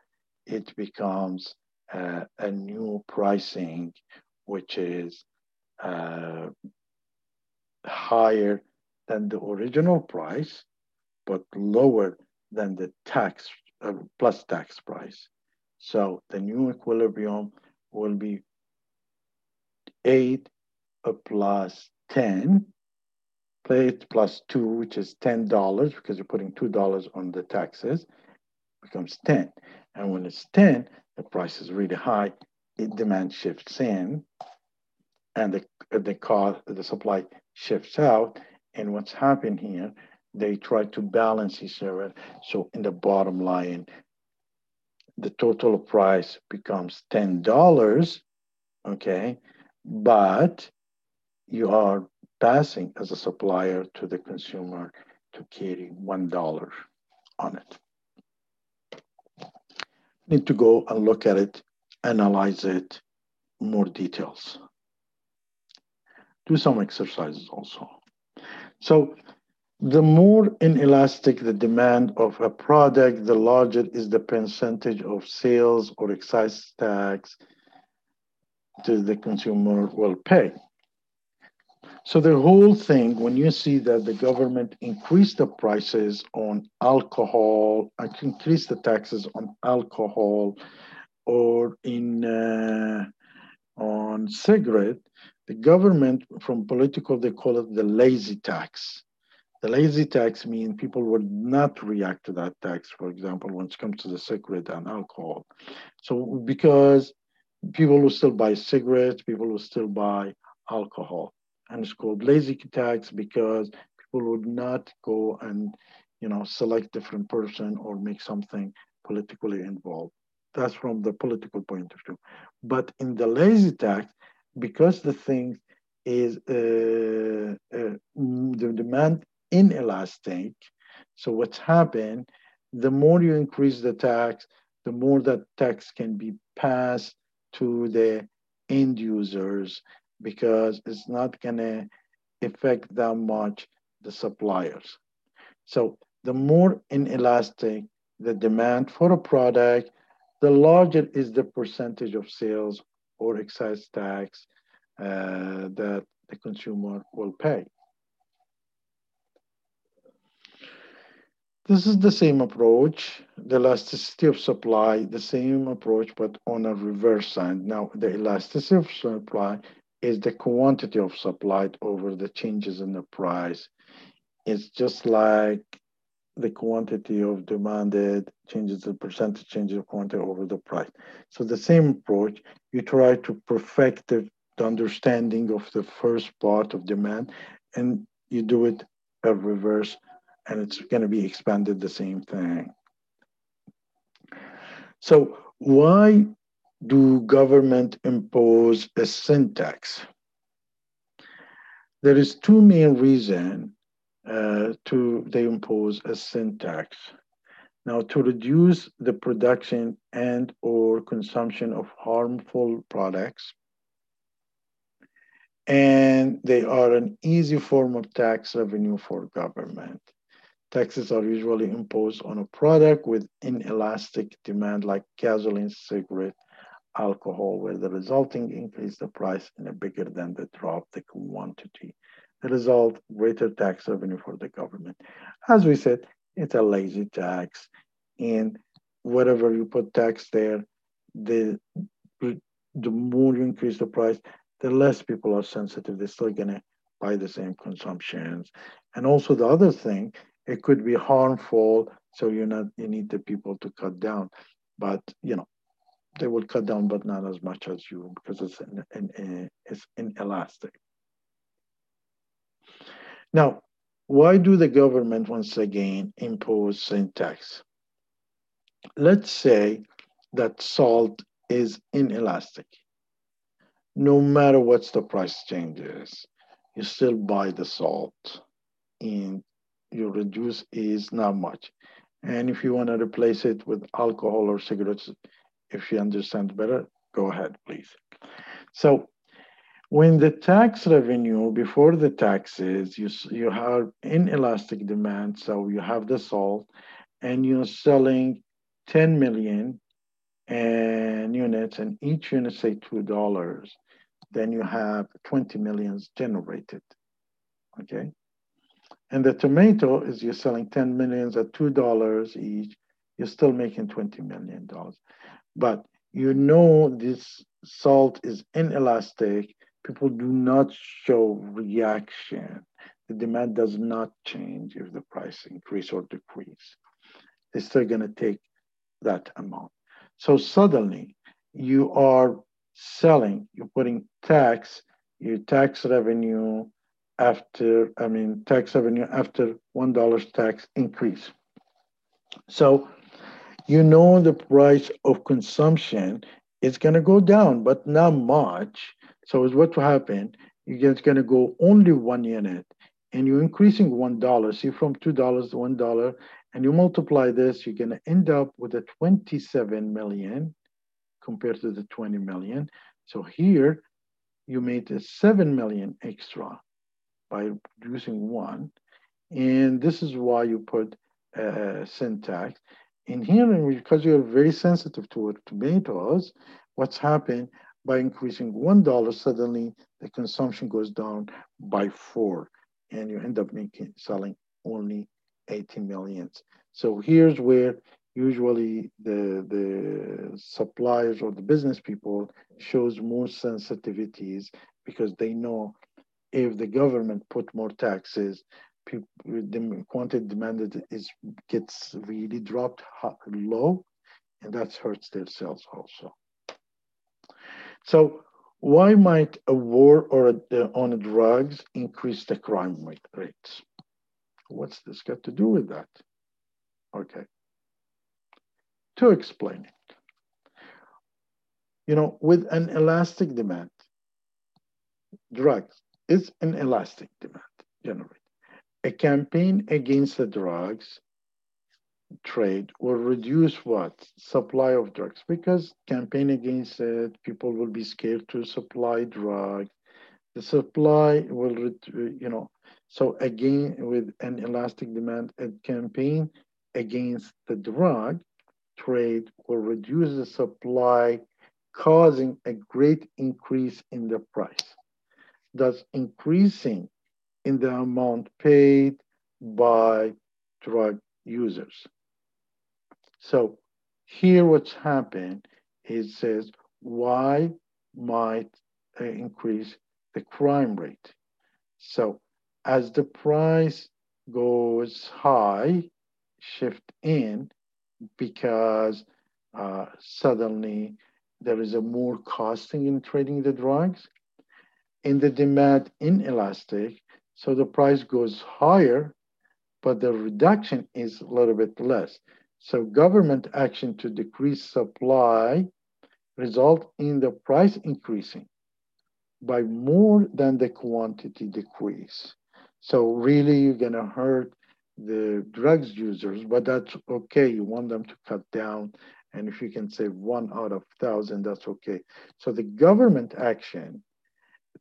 it becomes uh, a new pricing, which is uh, higher than the original price, but lower than the tax uh, plus tax price. So the new equilibrium will be 8 plus 10 plate plus two, which is $10 because you're putting $2 on the taxes, becomes 10. And when it's 10, the price is really high, it demand shifts in and the, the cost, the supply shifts out. And what's happened here, they try to balance each other. So in the bottom line, the total price becomes $10, okay? But you are passing as a supplier to the consumer to carry $1 on it. Need to go and look at it, analyze it, more details. Do some exercises also. So the more inelastic the demand of a product, the larger is the percentage of sales or excise tax to the consumer will pay. So the whole thing, when you see that the government increased the prices on alcohol, increased the taxes on alcohol, or in uh, on cigarette, the government from political they call it the lazy tax. The lazy tax means people would not react to that tax, for example, when it comes to the cigarette and alcohol. So because people will still buy cigarettes, people will still buy alcohol and it's called lazy tax because people would not go and you know select different person or make something politically involved. That's from the political point of view. But in the lazy tax because the thing is uh, uh, the demand inelastic so what's happened the more you increase the tax the more that tax can be passed to the end users because it's not going to affect that much the suppliers. So the more inelastic the demand for a product, the larger is the percentage of sales or excise tax uh, that the consumer will pay. This is the same approach, the elasticity of supply, the same approach, but on a reverse side. Now, the elasticity of supply is the quantity of supply over the changes in the price. It's just like the quantity of demanded changes the percentage changes of quantity over the price. So the same approach, you try to perfect the, the understanding of the first part of demand and you do it a reverse and it's going to be expanded the same thing. So why do government impose a sin tax? There is two main reason uh, to they impose a sin tax. Now, to reduce the production and or consumption of harmful products, and they are an easy form of tax revenue for government. Taxes are usually imposed on a product with inelastic demand like gasoline, cigarette, alcohol, where the resulting increase the price in a bigger than the drop the quantity. The result, greater tax revenue for the government. As we said, it's a lazy tax. And whatever you put tax there, the, the more you increase the price, the less people are sensitive. They're still gonna buy the same consumptions. And also the other thing it could be harmful so you not you need the people to cut down but you know they will cut down but not as much as you because it's in, it's inelastic. Now why do the government once again impose sin tax? Let's say that salt is inelastic. No matter what's the price changes you still buy the salt and you reduce is not much. And if you want to replace it with alcohol or cigarettes, if you understand better, go ahead, please. So when the tax revenue before the taxes, you, you have inelastic demand. So you have the salt and you're selling 10 million and units and each unit say $2, then you have 20 millions generated, okay? And the tomato is you're selling 10 millions at $2 each, you're still making $20 million. But you know this salt is inelastic. People do not show reaction. The demand does not change if the price increase or decrease. They're still going to take that amount. So suddenly you are selling, you're putting tax, your tax revenue after, I mean, tax revenue after $1 tax increase. So you know the price of consumption is going to go down, but not much. So is what will happen. You're just going to go only one unit and you're increasing $1. See from $2 to $1 and you multiply this, you're going to end up with a 27 million compared to the 20 million. So here you made a 7 million extra by reducing one. And this is why you put uh, sin tax. In here, because you're very sensitive to tomatoes, what's happened by increasing $1, suddenly the consumption goes down by four and you end up making selling only 80 millions. So here's where usually the, the suppliers or the business people shows more sensitivities because they know if the government put more taxes, people, the quantity demanded is gets really dropped low, and that hurts their sales also. So why might a war or a, uh, on drugs increase the crime rates? What's this got to do with that? Okay. To explain it, you know, with an elastic demand, drugs is an elastic demand generated. A campaign against the drugs trade will reduce what? Supply of drugs because campaign against it people will be scared to supply drugs the supply will you know so again with an elastic demand and campaign against the drug trade will reduce the supply causing a great increase in the price. Thus increasing in the amount paid by drug users so here what's happened is says why might uh, increase the crime rate. So as the price goes high, shift in because uh, suddenly there is a more costing in trading the drugs. In the demand inelastic, so the price goes higher, but the reduction is a little bit less. So government action to decrease supply result in the price increasing by more than the quantity decrease. So really you're gonna hurt the drugs users, but that's okay. You want them to cut down. And if you can save one out of thousand, that's okay. So the government action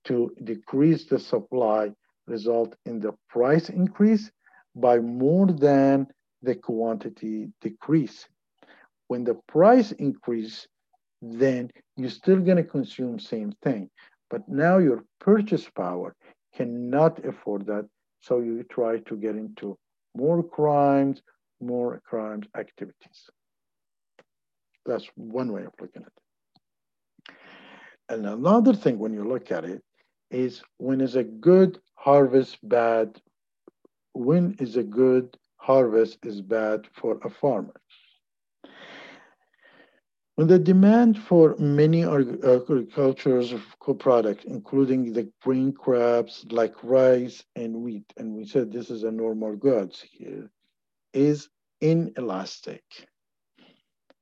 to decrease the supply result in the price increase by more than the quantity decrease. When the price increase, then you're still going to consume same thing, but now your purchase power cannot afford that. So you try to get into more crimes, more crimes activities. That's one way of looking at it. And another thing when you look at it is when is a good harvest bad? When is a good harvest is bad for a farmer. When the demand for many agriculture's co-products, including the green crops like rice and wheat, and we said this is a normal goods here, is inelastic.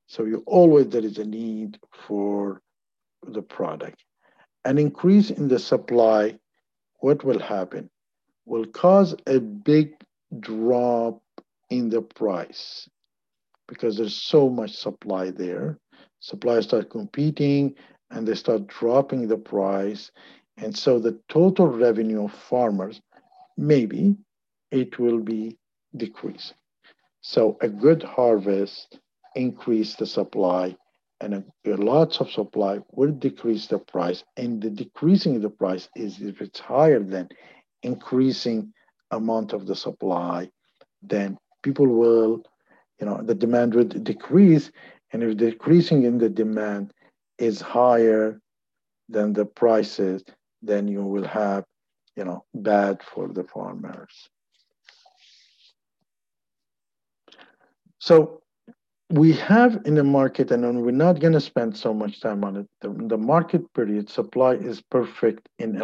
So you always there is a need for the product. An increase in the supply, what will happen? Will cause a big drop in the price because there's so much supply there. Suppliers start competing and they start dropping the price. And so the total revenue of farmers, maybe it will be decreasing. So a good harvest increase the supply and lots of supply will decrease the price. And the decreasing the price is if it's higher than increasing amount of the supply, then people will, you know, the demand would decrease. And if decreasing in the demand is higher than the prices, then you will have, you know, bad for the farmers. So we have in the market, and we're not going to spend so much time on it. The, the market period supply is perfect. In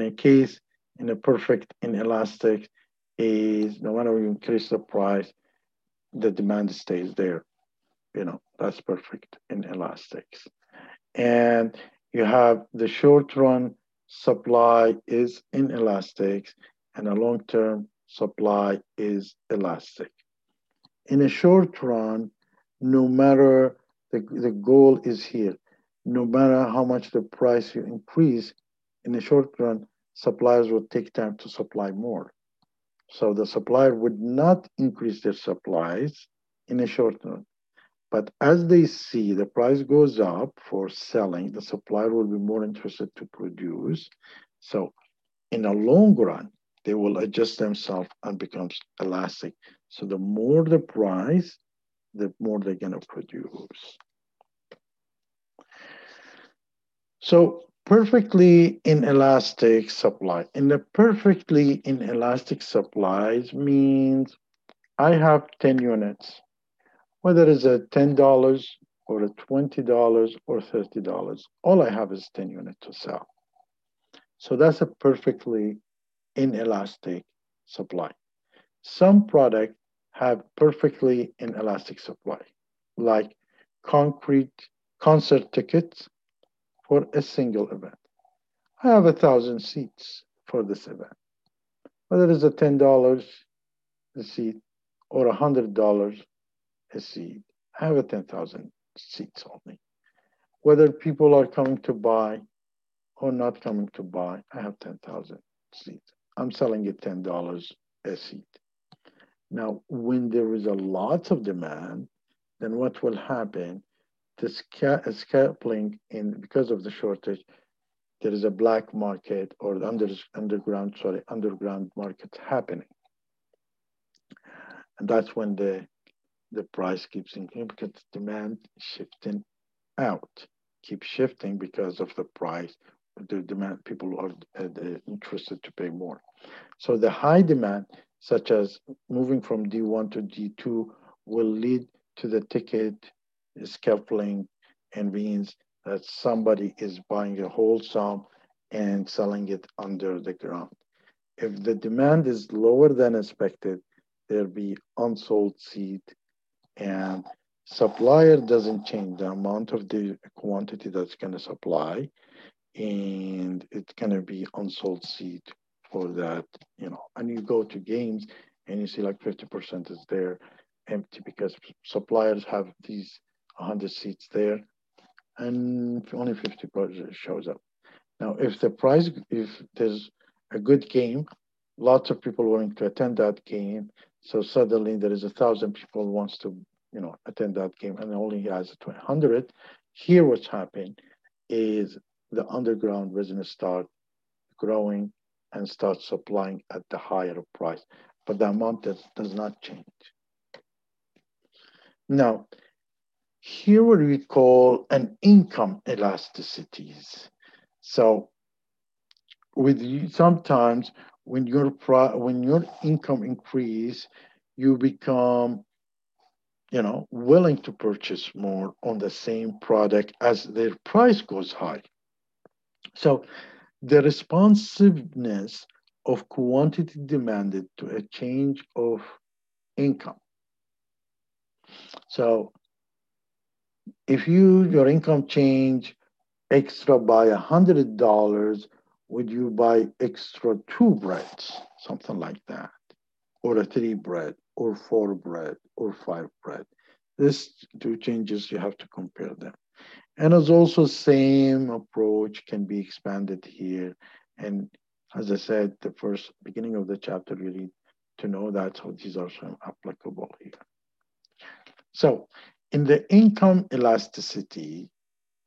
a case in a perfect inelastic, is no matter you increase the price, the demand stays there. You know, that's perfect in elastics. And you have the short run supply is inelastic and a long term supply is elastic. In a short run, no matter the, the goal is here, no matter how much the price you increase, in the short run, suppliers will take time to supply more. So the supplier would not increase their supplies in a short run. But as they see the price goes up for selling, the supplier will be more interested to produce. So in a long run, they will adjust themselves and becomes elastic. So the more the price, the more they're gonna produce. So perfectly inelastic supply. In the perfectly inelastic supplies means I have 10 units, whether it's a $10 or a $20 or $30, all I have is 10 units to sell. So that's a perfectly inelastic supply. Some products have perfectly inelastic supply, like concrete concert tickets for a single event. I have a thousand seats for this event. Whether it's a $10 a seat or $100 a seat, I have a 10,000 seats only. Whether people are coming to buy or not coming to buy, I have 10,000 seats. I'm selling it $10 a seat. Now, when there is a lot of demand, then what will happen? The scaling in because of the shortage, there is a black market or under, underground, sorry, underground market happening. And that's when the the price keeps increasing because demand shifting out, keep shifting because of the price. The demand, people are uh, interested to pay more. So the high demand, such as moving from D1 to D2, will lead to the ticket scalping and means that somebody is buying a whole sum and selling it under the ground. If the demand is lower than expected, there'll be unsold seed and supplier doesn't change the amount of the quantity that's to supply and it's to be unsold seed for that you know and you go to games and you see like 50% is there empty because suppliers have these 100 seats there and only 50% shows up. Now, if the price, if there's a good game, lots of people willing to attend that game, so suddenly there is a thousand people wants to, you know, attend that game, and only has 200. Here, what's happening is the underground business start growing and start supplying at the higher price, but the amount does, does not change. Now, here what we call an income elasticities. So with you, sometimes when your when your income increase, you become, you know, willing to purchase more on the same product as their price goes high. So the responsiveness of quantity demanded to a change of income. So if you your income change extra by a hundred dollars, would you buy extra two breads, something like that, or a three bread, or four bread, or five bread? This two changes, you have to compare them. And as also same approach can be expanded here. And as I said, the first beginning of the chapter, really to know that, so these are applicable here. So in the income elasticity,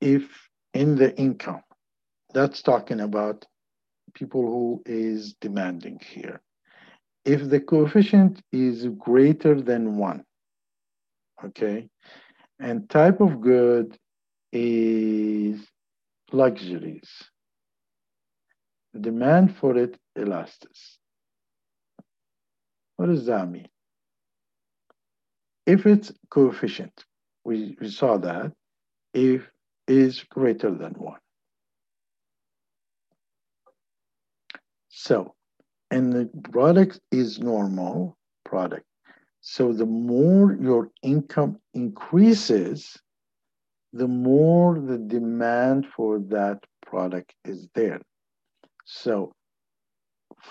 if in the income. That's talking about people who is demanding here. If the coefficient is greater than one, okay, and type of good is luxuries. The demand for it elastic. What does that mean? If it's coefficient, we, we saw that. If is greater than 1. So, and the product is normal product. So the more your income increases, the more the demand for that product is there. So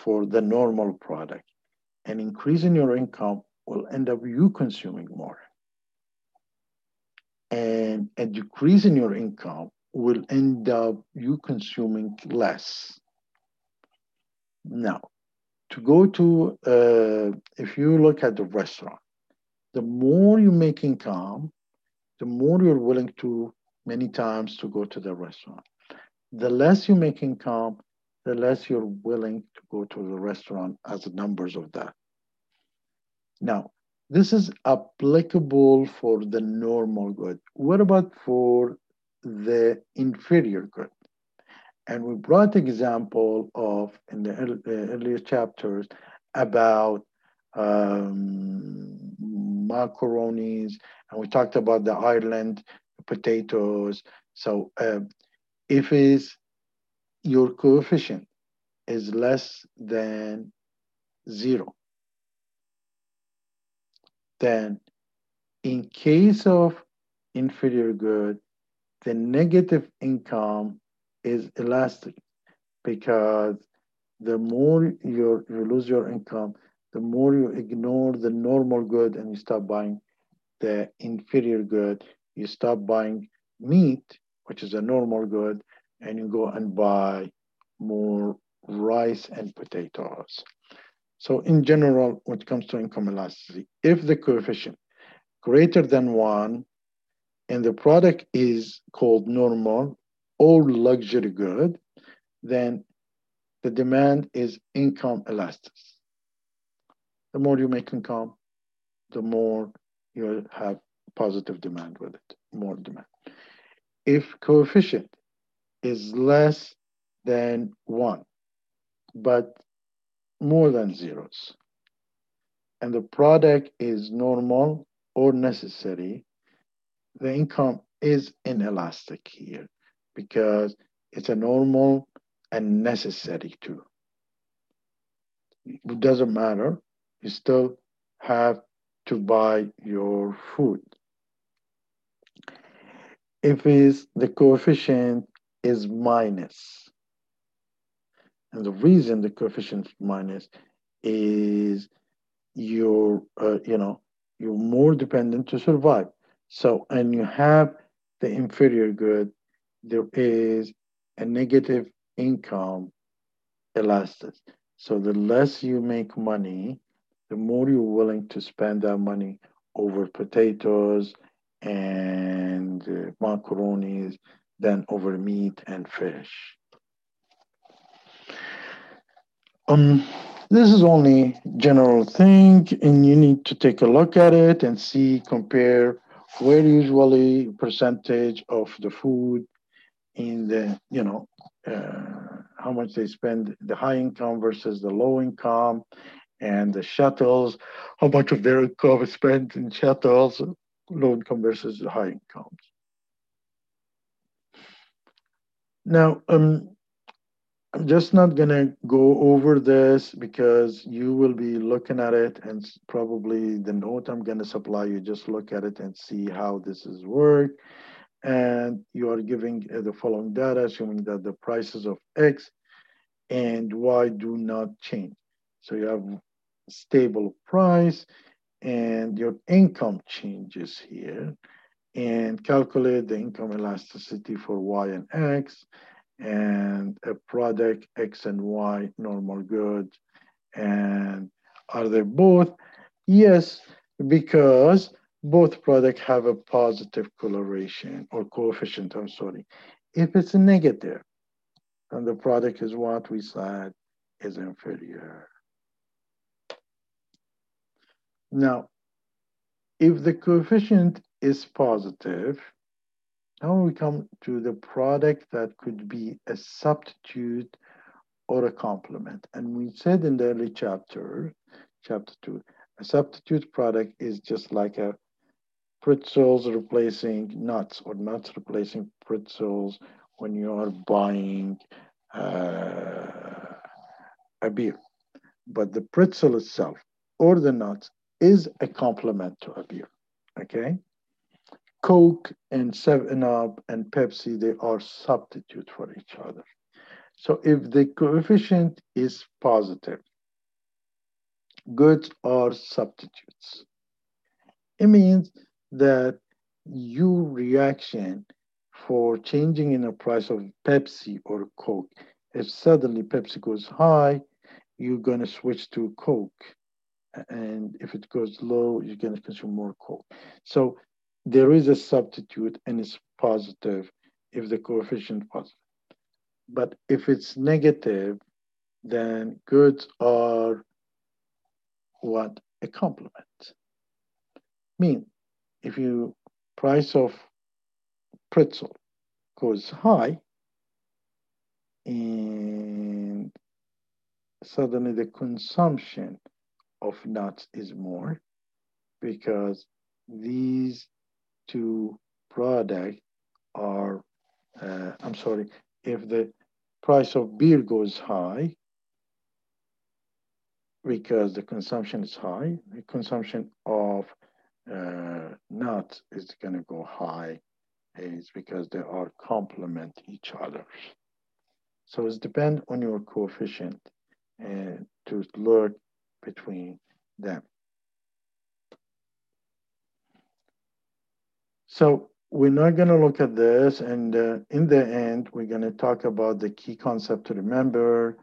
for the normal product, an increase in your income will end up you consuming more and a decrease in your income will end up you consuming less. Now, to go to, uh, if you look at the restaurant, the more you make income, the more you're willing to many times to go to the restaurant. The less you make income, the less you're willing to go to the restaurant as the numbers of that. Now, this is applicable for the normal good. What about for the inferior good? And we brought example of in the earlier chapters about um, macaronis, and we talked about the Ireland potatoes. So uh, if is your coefficient is less than zero, then in case of inferior good, the negative income is elastic because the more you you lose your income, the more you ignore the normal good and you start buying the inferior good, you stop buying meat, which is a normal good, and you go and buy more rice and potatoes. So in general, when it comes to income elasticity, if the coefficient greater than one and the product is called normal or luxury good, then the demand is income elastic. The more you make income, the more you have positive demand with it, more demand. If coefficient is less than one, but more than zeros, and the product is normal or necessary, the income is inelastic here because it's a normal and necessary too. It doesn't matter, you still have to buy your food. If is the coefficient is minus, and the reason the coefficient is minus is you're, uh, you know, you're more dependent to survive. So, and you have the inferior good, there is a negative income elastic. So the less you make money, the more you're willing to spend that money over potatoes and uh, macaronis than over meat and fish. Um, this is only general thing, and you need to take a look at it and see, compare where usually percentage of the food in the, you know, uh, how much they spend the high income versus the low income, and the shuttles, how much of their income is spent in shuttles, low income versus high incomes. Now, um, I'm just not gonna go over this because you will be looking at it and probably the note I'm gonna supply you, just look at it and see how this is worked. And you are giving uh, the following data, assuming that the prices of X and Y do not change. So you have stable price and your income changes here and calculate the income elasticity for Y and X and a product X and Y normal good. And are they both? Yes, because both products have a positive correlation or coefficient, I'm sorry. If it's negative, then the product is what we said is inferior. Now, if the coefficient is positive, now we come to the product that could be a substitute or a complement. And we said in the early chapter, chapter two, a substitute product is just like a pretzels replacing nuts or nuts replacing pretzels when you are buying uh, a beer. But the pretzel itself or the nuts is a complement to a beer, okay? Coke and 7-Up and Pepsi, they are substitute for each other. So if the coefficient is positive, goods are substitutes. It means that your reaction for changing in the price of Pepsi or Coke, if suddenly Pepsi goes high, you're to switch to Coke. And if it goes low, you're going to consume more coal. So there is a substitute and it's positive if the coefficient positive. But if it's negative, then goods are what? A complement. Mean, if you price of pretzel goes high and suddenly the consumption of nuts is more because these two products are, uh, I'm sorry, if the price of beer goes high, because the consumption is high, the consumption of uh, nuts is going to go high is because they are complement each other. So it depends on your coefficient and to look between them. So we're not going to look at this. And uh, in the end, we're going to talk about the key concept to remember.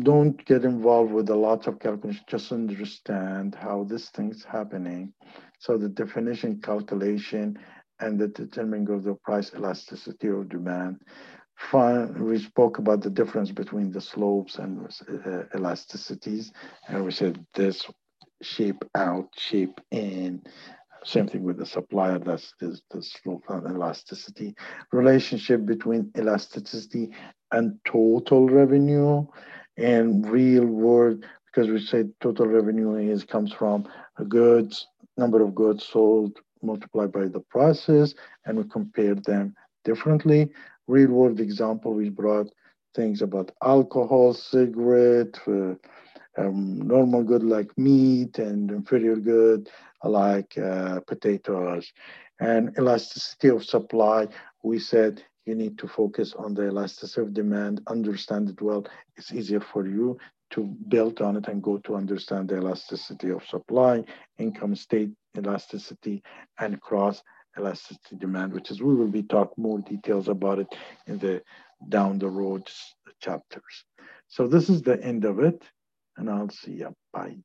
Don't get involved with a lot of calculations. Just understand how this thing's happening. So the definition, calculation, and the determining of the price elasticity of demand. Fine, we spoke about the difference between the slopes and uh, elasticities, and we said this shape out, shape in, same thing with the supplier, that's the, the slope and elasticity. Relationship between elasticity and total revenue and real world, because we said total revenue is comes from a goods, number of goods sold multiplied by the prices, and we compare them differently. Real world example, we brought things about alcohol, cigarette, uh, um, normal good like meat and inferior good like uh, potatoes. And elasticity of supply, we said you need to focus on the elasticity of demand, understand it well. It's easier for you to build on it and go to understand the elasticity of supply, income state elasticity, and cross elasticity demand, which is we will be talk more details about it in the down the road chapters. So this is the end of it, and I'll see you. Bye.